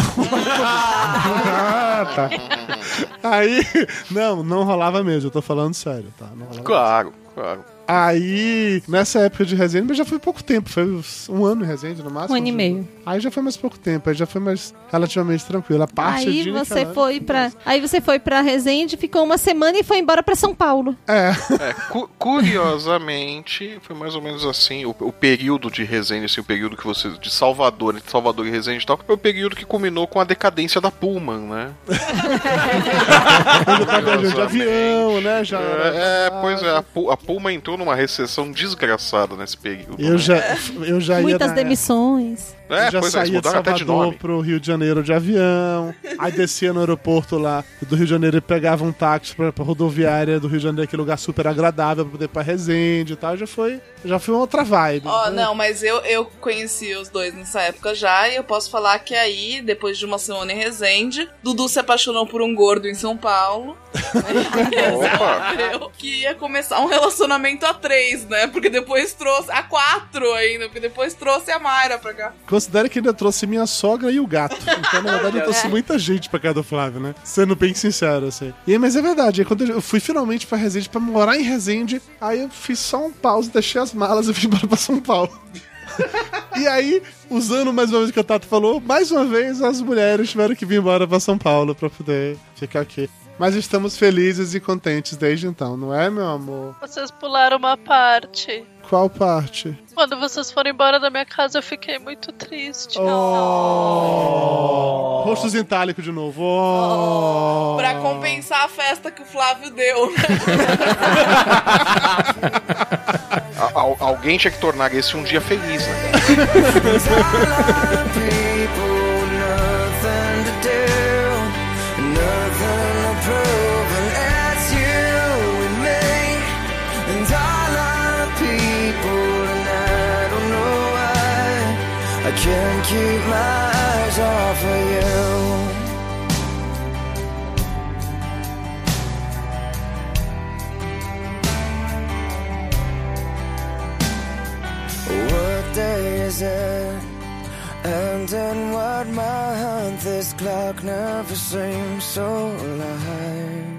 ah, tá. Aí, não, não rolava mesmo, eu tô falando sério, tá? Não. Claro, claro. Aí, nessa época de Resende, mas já foi pouco tempo, foi um ano em Resende no máximo. Um ano e meio. Aí já foi mais pouco tempo, aí já foi mais relativamente tranquilo. A parte Aí de você Niquelândia- foi pra. Aí você foi pra Resende, ficou uma semana e foi embora pra São Paulo. É. É, cu- curiosamente, foi mais ou menos assim, o, o período de Resende, assim, o período que você, de Salvador, entre Salvador e Resende e tal, foi o período que culminou com a decadência da Pullman, né? *laughs* Quando tá viajando de avião, né? Já era- É, pois é, a, a Puma entrou numa recessão desgraçada nesse período. Eu né? já, eu já ia Muitas demissões. É, já pois é, saía de até de Salvador nome. pro Rio de Janeiro de avião, aí descia no aeroporto lá do Rio de Janeiro e pegava um táxi pra, pra rodoviária do Rio de Janeiro, aquele lugar super agradável pra poder ir pra Resende e tal, já foi, já foi uma outra vibe. Ó, né? não, mas eu, eu conheci os dois nessa época já, e eu posso falar que aí, depois de uma semana em Resende, Dudu se apaixonou por um gordo em São Paulo. *laughs* Entendeu? que ia começar um relacionamento a três, né? Porque depois trouxe. A quatro ainda, porque depois trouxe a Mayra pra cá. Considere que ainda trouxe minha sogra e o gato. Então, na verdade, eu *laughs* trouxe muita gente pra cá do Flávio, né? Sendo bem sincero, assim. E, mas é verdade, aí quando eu fui finalmente pra Resende, pra morar em Resende, aí eu fiz só um pause, deixei as malas e vim embora pra São Paulo. *laughs* E aí, usando mais uma vez o que o Tato falou, mais uma vez as mulheres tiveram que vir embora pra São Paulo pra poder ficar aqui. Mas estamos felizes e contentes desde então, não é, meu amor? Vocês pularam uma parte. Qual parte? Quando vocês foram embora da minha casa, eu fiquei muito triste. Oh. Rostos em itálico de novo. Oh. Pra compensar a festa que o Flávio deu. *laughs* Al- alguém tinha que tornar esse um dia feliz, né? *laughs* I can't keep my eyes off of you. What day is it? And in what month this clock never seems so alive.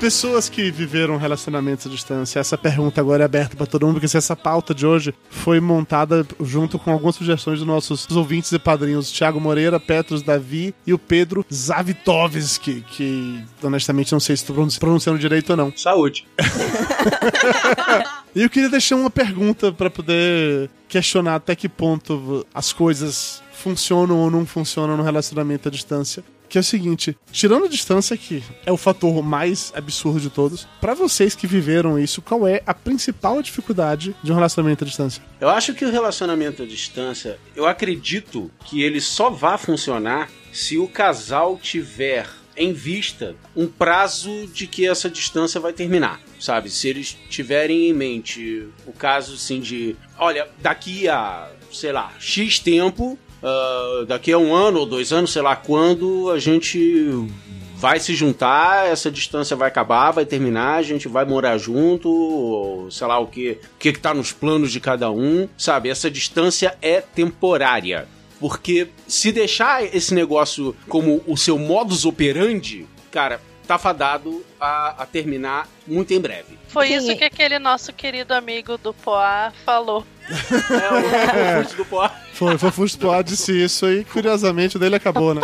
Pessoas que viveram relacionamentos à distância, essa pergunta agora é aberta pra todo mundo, porque essa pauta de hoje foi montada junto com algumas sugestões dos nossos ouvintes e padrinhos, Thiago Moreira, Petros Davi e o Pedro Zavitovski, que honestamente não sei se estou pronunciando direito ou não. Saúde. *laughs* E eu queria deixar uma pergunta pra poder questionar até que ponto as coisas funcionam ou não funcionam no relacionamento à distância. Que é o seguinte, tirando a distância, que é o fator mais absurdo de todos, pra vocês que viveram isso, qual é a principal dificuldade de um relacionamento à distância? Eu acho que o relacionamento à distância, eu acredito que ele só vai funcionar se o casal tiver em vista um prazo de que essa distância vai terminar, sabe? Se eles tiverem em mente o caso assim de, olha, daqui a, sei lá, X tempo, ah, daqui a um ano ou dois anos, sei lá quando, a gente vai se juntar, essa distância vai acabar, vai terminar, a gente vai morar junto, ou sei lá o que, o que que tá nos planos de cada um, sabe? Essa distância é temporária. Porque se deixar esse negócio como o seu modus operandi, cara, tá fadado a, a terminar muito em breve. Foi isso que aquele nosso querido amigo do Poá falou. É, o *laughs* do Poá. Foi, foi Fusto Poá disse isso e curiosamente o dele acabou, né?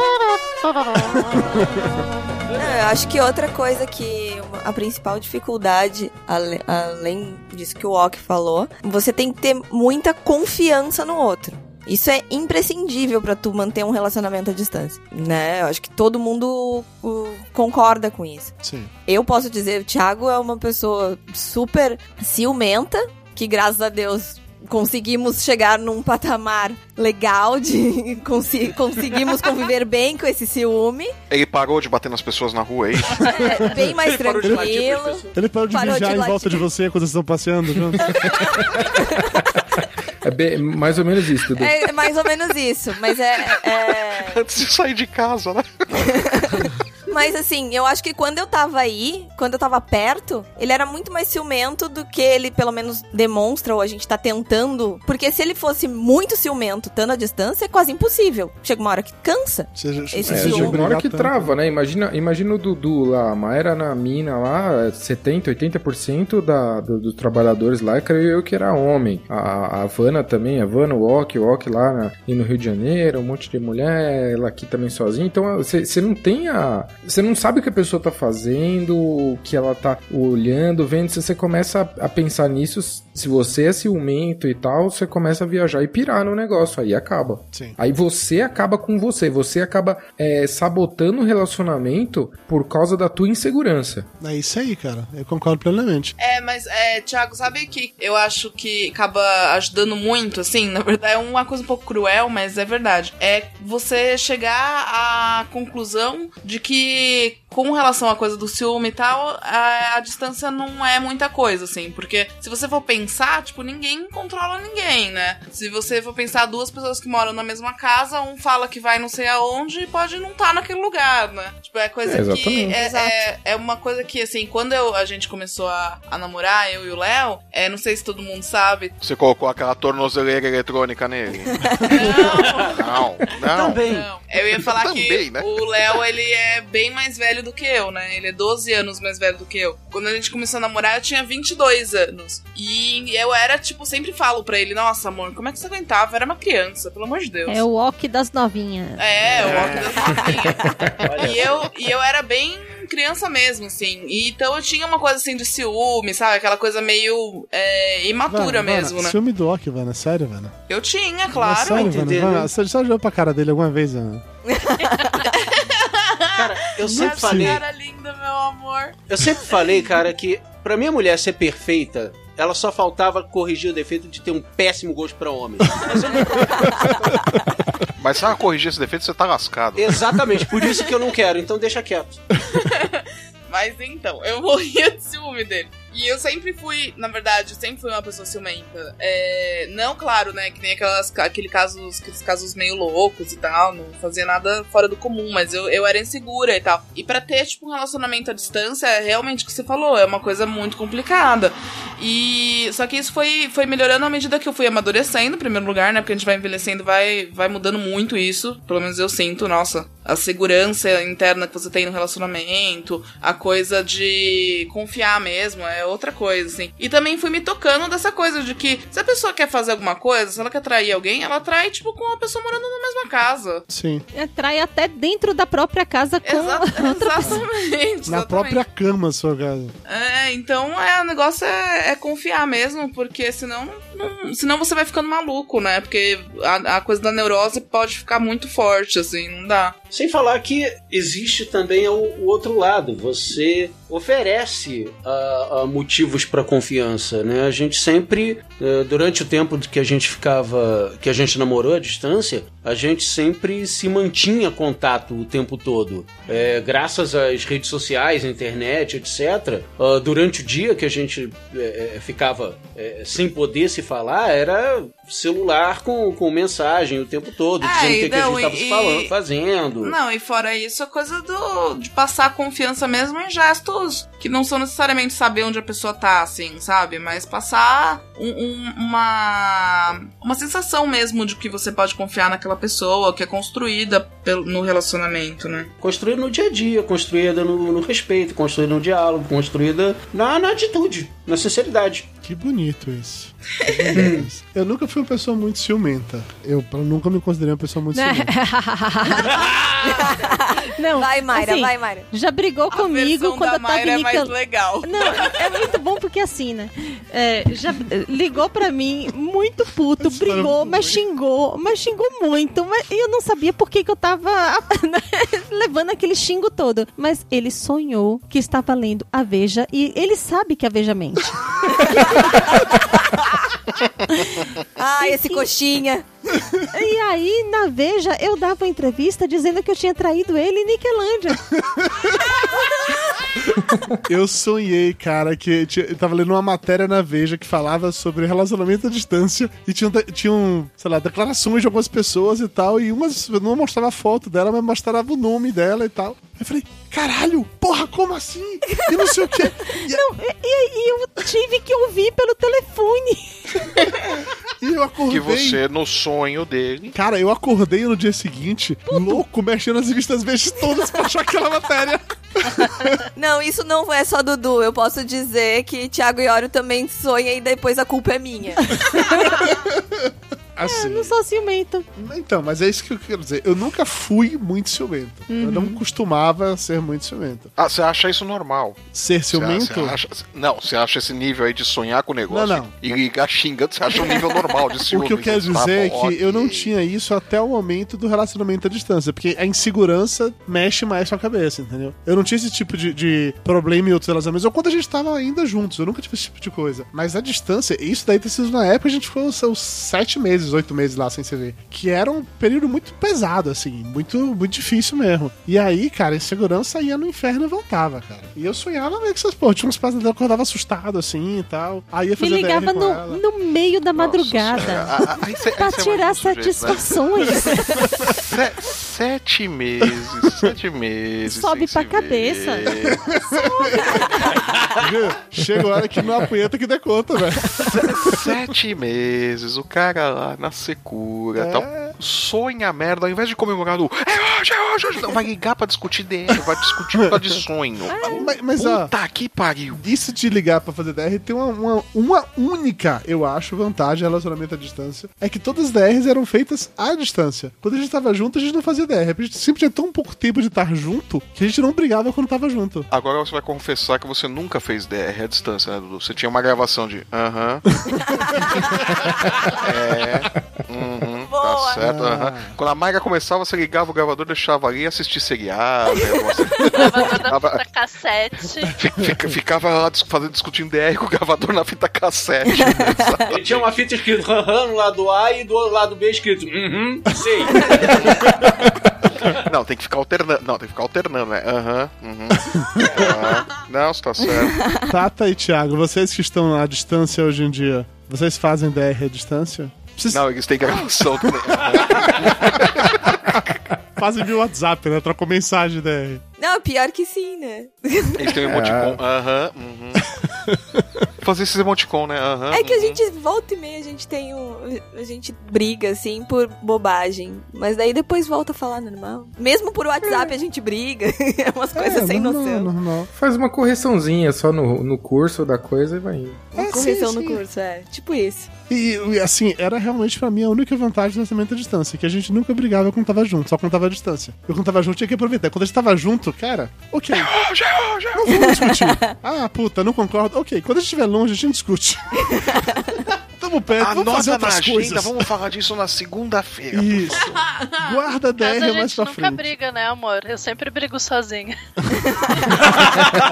Eu *laughs* acho que outra coisa que a principal dificuldade, além disso que o Ok falou, você tem que ter muita confiança no outro. Isso é imprescindível pra tu manter um relacionamento à distância, né? Eu acho que todo mundo uh, concorda com isso. Sim. Eu posso dizer, o Thiago é uma pessoa super ciumenta, que graças a Deus conseguimos chegar num patamar legal de *laughs* consi- conseguimos conviver bem com esse ciúme. Ele parou de bater nas pessoas na rua, é isso? *laughs* É, bem mais Ele parou de latir tranquilo. pras Ele parou de Parou de mijar em latir. volta de você quando vocês estão passeando juntos. É bem- mais ou menos isso, Dudu. É mais ou menos isso, mas é, é- Antes de sair de casa, né? *laughs* Mas assim, eu acho que quando eu tava aí, quando eu tava perto, ele era muito mais ciumento do que ele pelo menos demonstra ou a gente tá tentando. Porque se ele fosse muito ciumento, estando à distância, é quase impossível. Chega uma hora que cansa. Seja, Esse É, ciúme. chega uma hora que trava, né? Imagina, imagina o Dudu lá, a Mayra na mina lá, 70, 80% da, do- dos trabalhadores lá, creio eu que era homem. A, a Havana também, a Havana, o Ok, o Ok lá na, e no Rio de Janeiro, um monte de mulher, ela aqui também sozinha. Então você não tem a. Você não sabe o que a pessoa tá fazendo, o que ela tá olhando, vendo. Se você começa a, a pensar nisso, se você é ciumento e tal, você começa a viajar e pirar no negócio. Aí acaba. Sim. Aí você acaba com você, você acaba é, sabotando o relacionamento por causa da tua insegurança. É isso aí, cara. Eu concordo plenamente. É, mas, é, Thiago, sabe que eu acho que acaba ajudando muito, assim? Na verdade, é uma coisa um pouco cruel, mas é verdade. É você chegar à conclusão de que, de com relação à coisa do ciúme e tal, a, a distância não é muita coisa, assim. Porque se você for pensar, tipo, ninguém controla ninguém, né? Se você for pensar duas pessoas que moram na mesma casa, um fala que vai não sei aonde e pode não estar naquele lugar, né? Tipo, é coisa É, que. É, é, é uma coisa que, assim, quando eu- a gente começou a, a namorar, eu e o Léo, é, não sei se todo mundo sabe. Você colocou aquela tornozeleira eletrônica nele? *laughs* Não, não. Também. Não, eu ia falar Também, que né? o Léo, ele é bem mais velho do que eu, né? Ele é 12 anos mais velho do que eu. Quando a gente começou a namorar, eu tinha 22 anos. E eu era, tipo, sempre falo pra ele, nossa, amor, como é que você aguentava? Eu era uma criança, pelo amor de Deus. É o ok das novinhas. É, o óculos das novinhas. *laughs* e, eu, e eu era bem criança mesmo, assim. E, então eu tinha uma coisa assim de ciúme, sabe? Aquela coisa meio é, imatura Vana, mesmo, Vana, né? Ciúme do Ok, Vana. Sério, Vana. Eu tinha, Não, claro. sério, Vana. Vana? Você já olhou pra cara dele alguma vez, Vana? *laughs* Cara, eu sempre Essa falei. cara linda, meu amor. Eu sempre falei, cara, que pra minha mulher ser perfeita, ela só faltava corrigir o defeito de ter um péssimo gosto pra homem. Mas eu não- Mas se ela corrigir esse defeito, você tá lascado. Exatamente, por isso que eu não quero, então deixa quieto. *laughs* Mas então, eu morria de ciúme dele. E eu sempre fui, na verdade, eu sempre fui uma pessoa ciumenta. É, não, claro, né, que nem aquelas, aquele casos, aqueles casos meio loucos e tal, não fazia nada fora do comum, mas eu, eu era insegura e tal. E pra ter, tipo, um relacionamento à distância, é realmente o que você falou, é uma coisa muito complicada. E só que isso foi, foi melhorando à medida que eu fui amadurecendo, em primeiro lugar, né, porque a gente vai envelhecendo, vai, vai mudando muito isso. Pelo menos eu sinto, nossa, a segurança interna que você tem no relacionamento, a coisa de confiar mesmo, é outra coisa, assim. E também fui me tocando dessa coisa de que se a pessoa quer fazer alguma coisa, se ela quer atrair alguém, ela atrai, tipo, com uma pessoa morando na mesma casa. Sim. Atrai até dentro da própria casa com *laughs* outra pessoa. Exatamente. Na exatamente. própria cama, sua casa. É, então é, o negócio é, é confiar mesmo, porque senão, não- senão você vai ficando maluco, né? Porque a, a coisa da neurose pode ficar muito forte, assim, não dá. Sem falar que existe também o, o outro lado. Você oferece ah, ah, motivos para confiança, né? A gente sempre, eh, durante o tempo que a gente ficava, que a gente namorou à distância, a gente sempre se mantinha contato o tempo todo. Eh, graças às redes sociais, internet, etc. ah, durante o dia que a gente eh, eh, ficava eh, sem poder se falar, era celular com, com mensagem o tempo todo, É, dizendo o que, que a gente estava falando, fazendo. Não, e fora isso, a coisa do, de passar confiança mesmo em gestos que não são necessariamente saber onde a pessoa tá, assim, sabe? Mas passar um- um- uma, uma sensação mesmo de que você pode confiar naquela pessoa, que é construída no relacionamento, né? Construída no dia a dia, construída no, no respeito, construída no diálogo, construída na, na atitude, na sinceridade. Que bonito isso. Que bonito isso. *laughs* Eu nunca fui uma pessoa muito ciumenta. Eu nunca me considerei uma pessoa muito Né? ciumenta. *laughs* Não, Vai, Mayra, assim, vai, Mayra. Já brigou comigo versão quando da eu tava Mayra é mais legal. Não, é muito bom porque assim, né? é, já ligou pra mim muito puto, brigou, mas xingou, mas xingou muito. Mas eu não sabia por que, que eu tava *laughs* levando aquele xingo todo. Mas ele sonhou que estava lendo a Veja e ele sabe que a Veja mente. *laughs* Ah, esse coxinha. E aí, na Veja, eu dava uma entrevista dizendo que eu tinha traído ele em Niquelândia. Eu sonhei, cara, que tinha- eu tava lendo uma matéria na Veja que falava sobre relacionamento à distância e tinham, tinham sei lá, declarações de algumas pessoas e tal, e umas não mostrava a foto dela, mas mostrava o nome dela e tal. Eu falei, caralho, porra, como assim? E não sei o quê. E, *laughs* Não, e, e aí eu tive que ouvir pelo telefone. *laughs* e eu acordei. Que você, no sonho dele. Cara, eu acordei no dia seguinte, louco, mexendo nas revistas Vejas todas pra achar aquela matéria. *laughs* Não, isso não é só Dudu. Eu posso dizer que Thiago Iório também sonha e depois a culpa é minha. *laughs* Assim. Eu não sou ciumento. Então, mas é isso que eu quero dizer. Eu nunca fui muito ciumento. Eu não Uhum. costumava ser muito ciumento. Ah, você acha isso normal? Ser ciumento? Você acha- não, você acha esse nível aí de sonhar com o negócio Não, não. e ligar xingando, você acha um nível normal de *laughs* O ciúme. que eu quero Tá dizer é bom, que eu não tinha isso até o momento do relacionamento à distância, porque a insegurança mexe mais com a cabeça, entendeu? Eu não tinha esse tipo de, de problema em outros relacionamentos, ou quando a gente tava ainda juntos, eu nunca tive esse tipo de coisa. Mas a distância, isso daí ter sido na época, a gente ficou os seus sete meses, oito meses lá sem se ver. Que era um período muito pesado, assim, muito, muito difícil mesmo. E aí, cara, a insegurança ia no inferno e voltava, cara. E eu sonhava meio que essas, pô, tinha uns pesadelos, eu acordava assustado, assim e tal. Aí ia Me fazer ligava DR com no, ela. no meio da madrugada. *laughs* Ah, ah, aí cê- aí pra é tirar né? satisfações. Se- sete meses, sete meses. Sobe pra cabeça. Viu? Chega a hora que não apunheta que dê conta, velho. Sete meses, o cara lá na secura, É. tal, sonha merda, ao invés de comemorar o é hoje, é hoje, hoje, não, vai ligar pra discutir DR, vai discutir por causa de sonho. *laughs* Mas, mas ó, Puta que pariu. isso de ligar pra fazer DR tem uma, uma, uma única, eu acho, vantagem em relacionamento à distância. É que todas as DRs eram feitas à distância. Quando a gente tava junto, a gente não fazia DR. A gente sempre tinha tão pouco tempo de estar junto que a gente não brigava quando tava junto. Agora você vai confessar que você nunca fez DR à distância, né, Dudu? Você tinha uma gravação de aham. *laughs* é. Uhum, tá boa. certo. aham. Quando a Mayra começava, você ligava o gravador, deixava ali assistir seriado. né, você- *laughs* Gravador da fita cassete. Fica- ficava lá fazendo, discutindo DR com o gravador na fita cassete. Ele tinha uma fita escrito aham no lado A e do lado B escrito uhum, sei. *laughs* Não, tem que ficar alternando. Não, tem que ficar alternando, né? Aham, uhum. aham. Não, você tá certo. Tata e Thiago, vocês que estão à distância hoje em dia, vocês fazem DR à distância? Vocês Não, eles têm gravação também. *laughs* fazem via WhatsApp, né? Trocam mensagem DR. Não, pior que sim, né? Eles têm um emoticon. Aham, uhum. *laughs* Fazer esses emoticon, né? Aham. É que a uhum. gente volta e meia, a gente tem um. A gente briga, assim, por bobagem. Mas daí depois volta a falar normal. Mesmo por WhatsApp a gente briga. *laughs* É umas coisas sem normal, noção. normal. Faz uma correçãozinha só no, no curso da coisa e vai indo. Uma É, correção sim, no sim. curso, é. Tipo isso. E, e, assim, era realmente pra mim a única vantagem do lançamento à distância, que a gente nunca brigava quando tava junto, só quando tava à distância. Eu quando tava junto tinha que aproveitar. Quando a gente tava junto, cara, ok. Não vamos discutir. Ah, puta, não concordo. Ok, quando a gente estiver longe, a gente discute. *laughs* Tamo perto, vamos fazer Anota na outras agenda, coisas. vamos falar disso na segunda-feira. Isso. *laughs* Guarda a Mas a DR mais gente pra nunca frente. briga, né, amor? Eu sempre brigo sozinha. *laughs*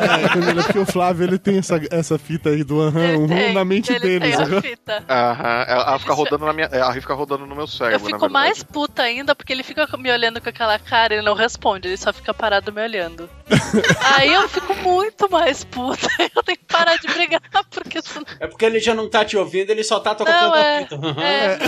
É, Camila, porque o Flávio ele tem essa, essa fita aí do aham, uhum na mente ele deles. tem a aham. fita. Aham, ela, ela fica rodando na minha. Ela fica rodando no meu Eu cérebro, na fico mais puta ainda porque ele fica me olhando com aquela cara e ele não responde, ele só fica parado me olhando. *laughs* Aí eu fico muito mais puta. Eu tenho que parar de brigar porque senão. É porque ele já não tá te ouvindo, ele só tá tocando Não, é. Uhum. é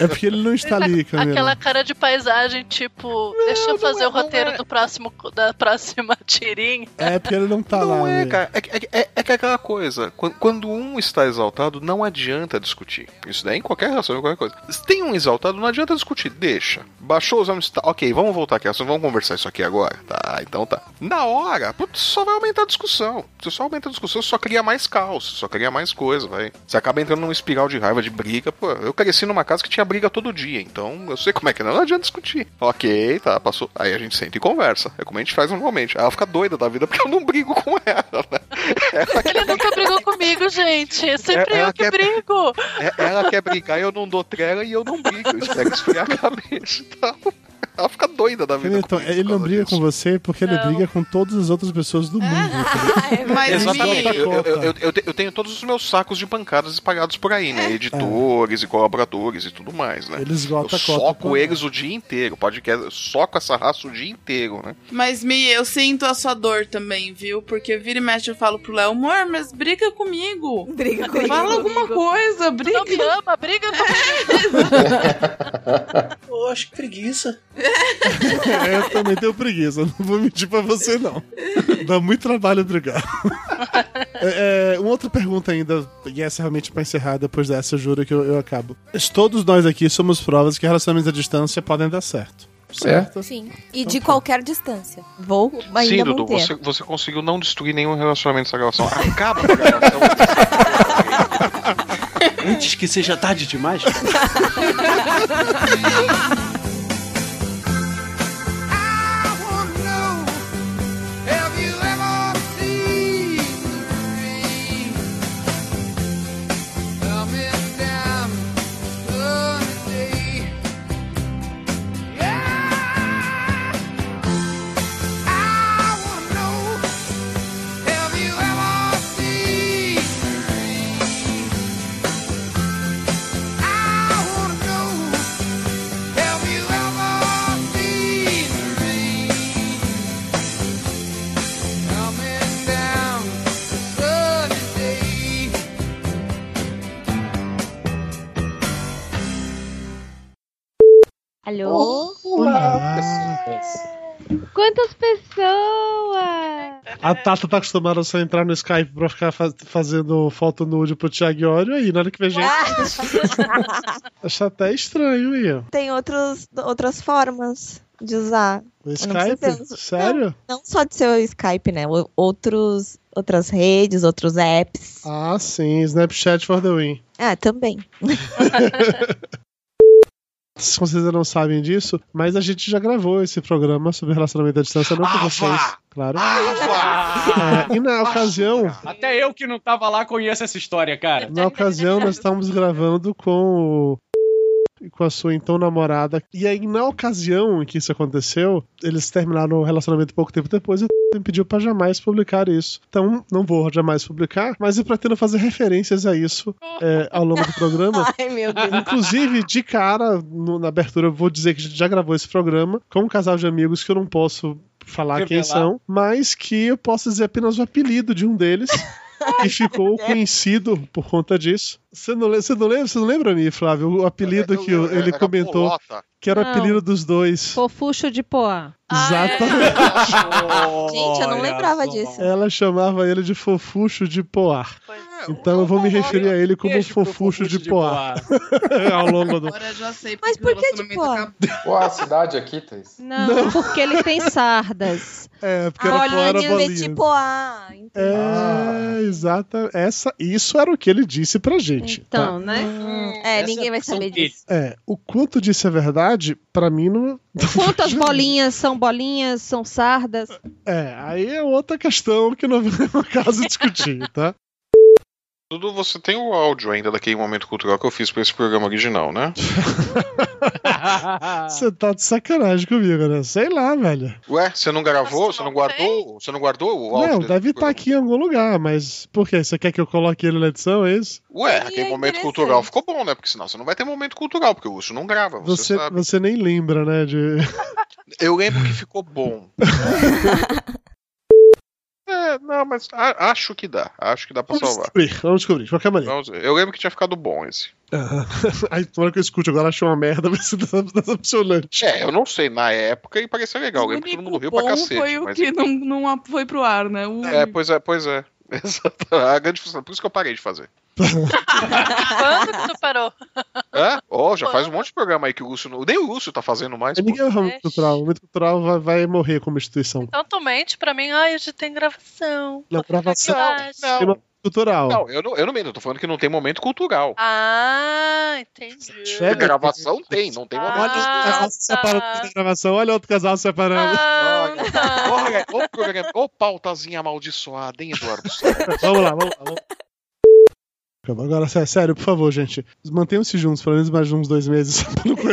É porque ele não está ali, *laughs* Camila. aquela cara de paisagem, tipo, deixa eu fazer o roteiro do próximo, da próxima *laughs* tirinha. É porque ele não tá lá. Não é, né? cara. É, é, é, é que é aquela coisa. Quando, quando um está exaltado, não adianta discutir. Isso daí em qualquer relação, em qualquer coisa. Se tem um exaltado, não adianta discutir. Deixa. Baixou os homens. Tá, ok, vamos voltar aqui. Vamos conversar isso aqui agora. Tá, então tá. Na hora, putz, só vai aumentar a discussão. Você só aumenta a discussão, só cria mais caos. Só cria mais coisa, vai. Você acaba entrando numa espiral de raiva, de briga. Pô, eu cresci numa casa que tinha briga todo dia. Então eu sei como é que é. Não adianta discutir. Ok, tá, passou. Aí a gente senta e conversa. É como a gente faz normalmente. Aí ela fica doida da vida porque eu não brigo com ela, né? *laughs* Ele nunca brigou comigo, gente. É sempre É, ela eu que quer- brigo. É, Ela quer brigar e eu não dou trela e eu não brigo. Eu espero esfriar a cabeça. Então, ela fica doida da vida. Então, ele não briga com você porque ele Não. briga com todas as outras pessoas do mundo. Mas, *laughs* Exatamente. Mi, Eu, eu- eu- eu eu tenho todos os meus sacos de pancadas espalhados por aí, né? Editores e colaboradores e tudo mais, né? Ele esgota eu soco eles o dia inteiro. Podcast, eu soco essa raça o dia inteiro, né? mas, Mi, eu sinto a sua dor também, viu? Porque vira e mexe eu falo pro Léo, amor, mas briga comigo. Briga comigo. Fala alguma coisa, briga. Não me ama, briga comigo. *laughs* Eu acho que preguiça. *laughs* É, eu também tenho preguiça, não vou mentir pra você, não. Dá muito trabalho brigar. É, é, uma outra pergunta ainda, e essa realmente pra encerrar, depois dessa, eu juro que eu, eu acabo. Todos nós aqui somos provas que relacionamentos à distância podem dar certo. Certo? Sim. E de qualquer distância. Vou ainda Sim, Dudu, você, você conseguiu não destruir nenhum relacionamento dessa gravação. Acaba com a gravação. Antes que seja tarde demais. *laughs* Alô? Quantas pessoas? A Tata tá acostumada a só entrar no Skype pra ficar faz- fazendo foto nude pro Thiago Iório aí, na hora que vê gente. Acho até estranho aí. Tem outros, outras formas de usar. O não Skype? Sério? Não só de ser o Skype, né? Outros, outras redes, outros apps. Ah, sim. Snapchat for the win. Ah, também. *laughs* Se vocês ainda não sabem disso, mas a gente já gravou esse programa sobre relacionamento à distância, não com vocês, claro. É, e na ocasião, Até eu que não tava lá conheço essa história, cara. na ocasião nós estávamos gravando com o com a sua então namorada. E aí, na ocasião em que isso aconteceu, eles terminaram o relacionamento pouco tempo depois e me pediu pra jamais publicar isso. Então, não vou jamais publicar, mas eu pretendo fazer referências a isso é, ao longo do programa. *laughs* Ai, meu Deus. Inclusive, de cara, no- na abertura, eu vou dizer que a gente já gravou esse programa com um casal de amigos que eu não posso falar quem Revelar. são, mas que eu posso dizer apenas o apelido de um deles. *laughs* Que ficou conhecido por conta disso. Você não, você não lembra, você não lembra, me, Flávio? O apelido que o- ele Era comentou Polota. que era o apelido dos dois. Fofuxo de Poá. Exatamente. *laughs* Gente, eu não lembrava disso. Ela chamava ele de fofucho de poar. Então eu vou me referir a ele como fofucho de de poar. *laughs* Ao longo do. Agora eu já sei Mas por que de acabou. Qual a cidade aqui, Thaís? Não, porque ele tem sardas. É, porque era era Bolinha de tipo A. É, exata. Essa, isso era o que ele disse pra gente. Tá? Então, né? É, Essa ninguém vai saber dele. disso. É, o quanto disso é verdade, pra mim não. Quantas *laughs* bolinhas são bolinhas, são sardas? É, aí é outra questão que não *laughs* vem no caso discutir, tá? Dudu, você tem o áudio ainda daquele momento cultural que eu fiz pra esse programa original, né? *laughs* Você tá de sacanagem comigo, né? Sei lá, velho. Ué, você não gravou? Você não guardou? Você não guardou o áudio? Não, deve estar programa? aqui em algum lugar, mas por quê? Você quer que eu coloque ele na edição, é isso? Ué, E aquele é momento cultural ficou bom, né? Porque senão você não vai ter momento cultural, porque o Urso não grava, você, Você, sabe. você nem lembra, né? De... Eu lembro que ficou bom. *laughs* é, não, mas a- acho que dá. Acho que dá pra Vamos salvar. descobrir, vamos descobrir, de qualquer maneira. Vamos. Eu lembro que tinha ficado bom esse. Aham. *laughs* Aí, hora que eu escuto agora, achei uma merda, vai ser decepcionante. É, eu não sei, na época e parecia legal. Eu lembro que todo mundo riu pra cacete. foi o mas... que não, não foi pro ar, né? O É, pois é, pois é. *laughs* Exato. A grande função. Por isso que eu parei de fazer. Quando que tu parou? É? Ó, já faz um monte de programa aí que o Lúcio. não- Nem o Lúcio tá fazendo mais. É ninguém é o momento cultural. O momento cultural vai, vai morrer como instituição. Então tu mente pra mim, ai, hoje tem gravação. Na gravação. Não, momento cultural. não, eu não, eu não mento, eu tô falando que não tem momento cultural. Ah, entendi. É, gravação tem, não tem momento. Olha outro casal se separando da gravação. Olha outro casal se separando. Ah, tá. Olha, ô, programa, ô pautazinha amaldiçoada, hein, Eduardo? Vamos lá, vamos lá. Vamos... Agora, sé- sério, por favor, gente. Mantenham-se juntos, pelo menos mais uns dois meses.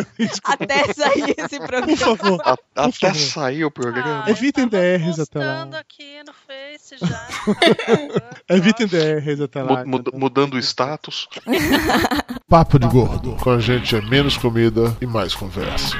*laughs* Até sair *laughs* esse Por programa. favor. A- até favor. sair o programa. Ah, Evitem DRs até lá. aqui no Face já. *laughs* Evitem DRs até lá. Mu- mu- mudando o status. Papo de Gordo. Com a gente é menos comida e mais conversa.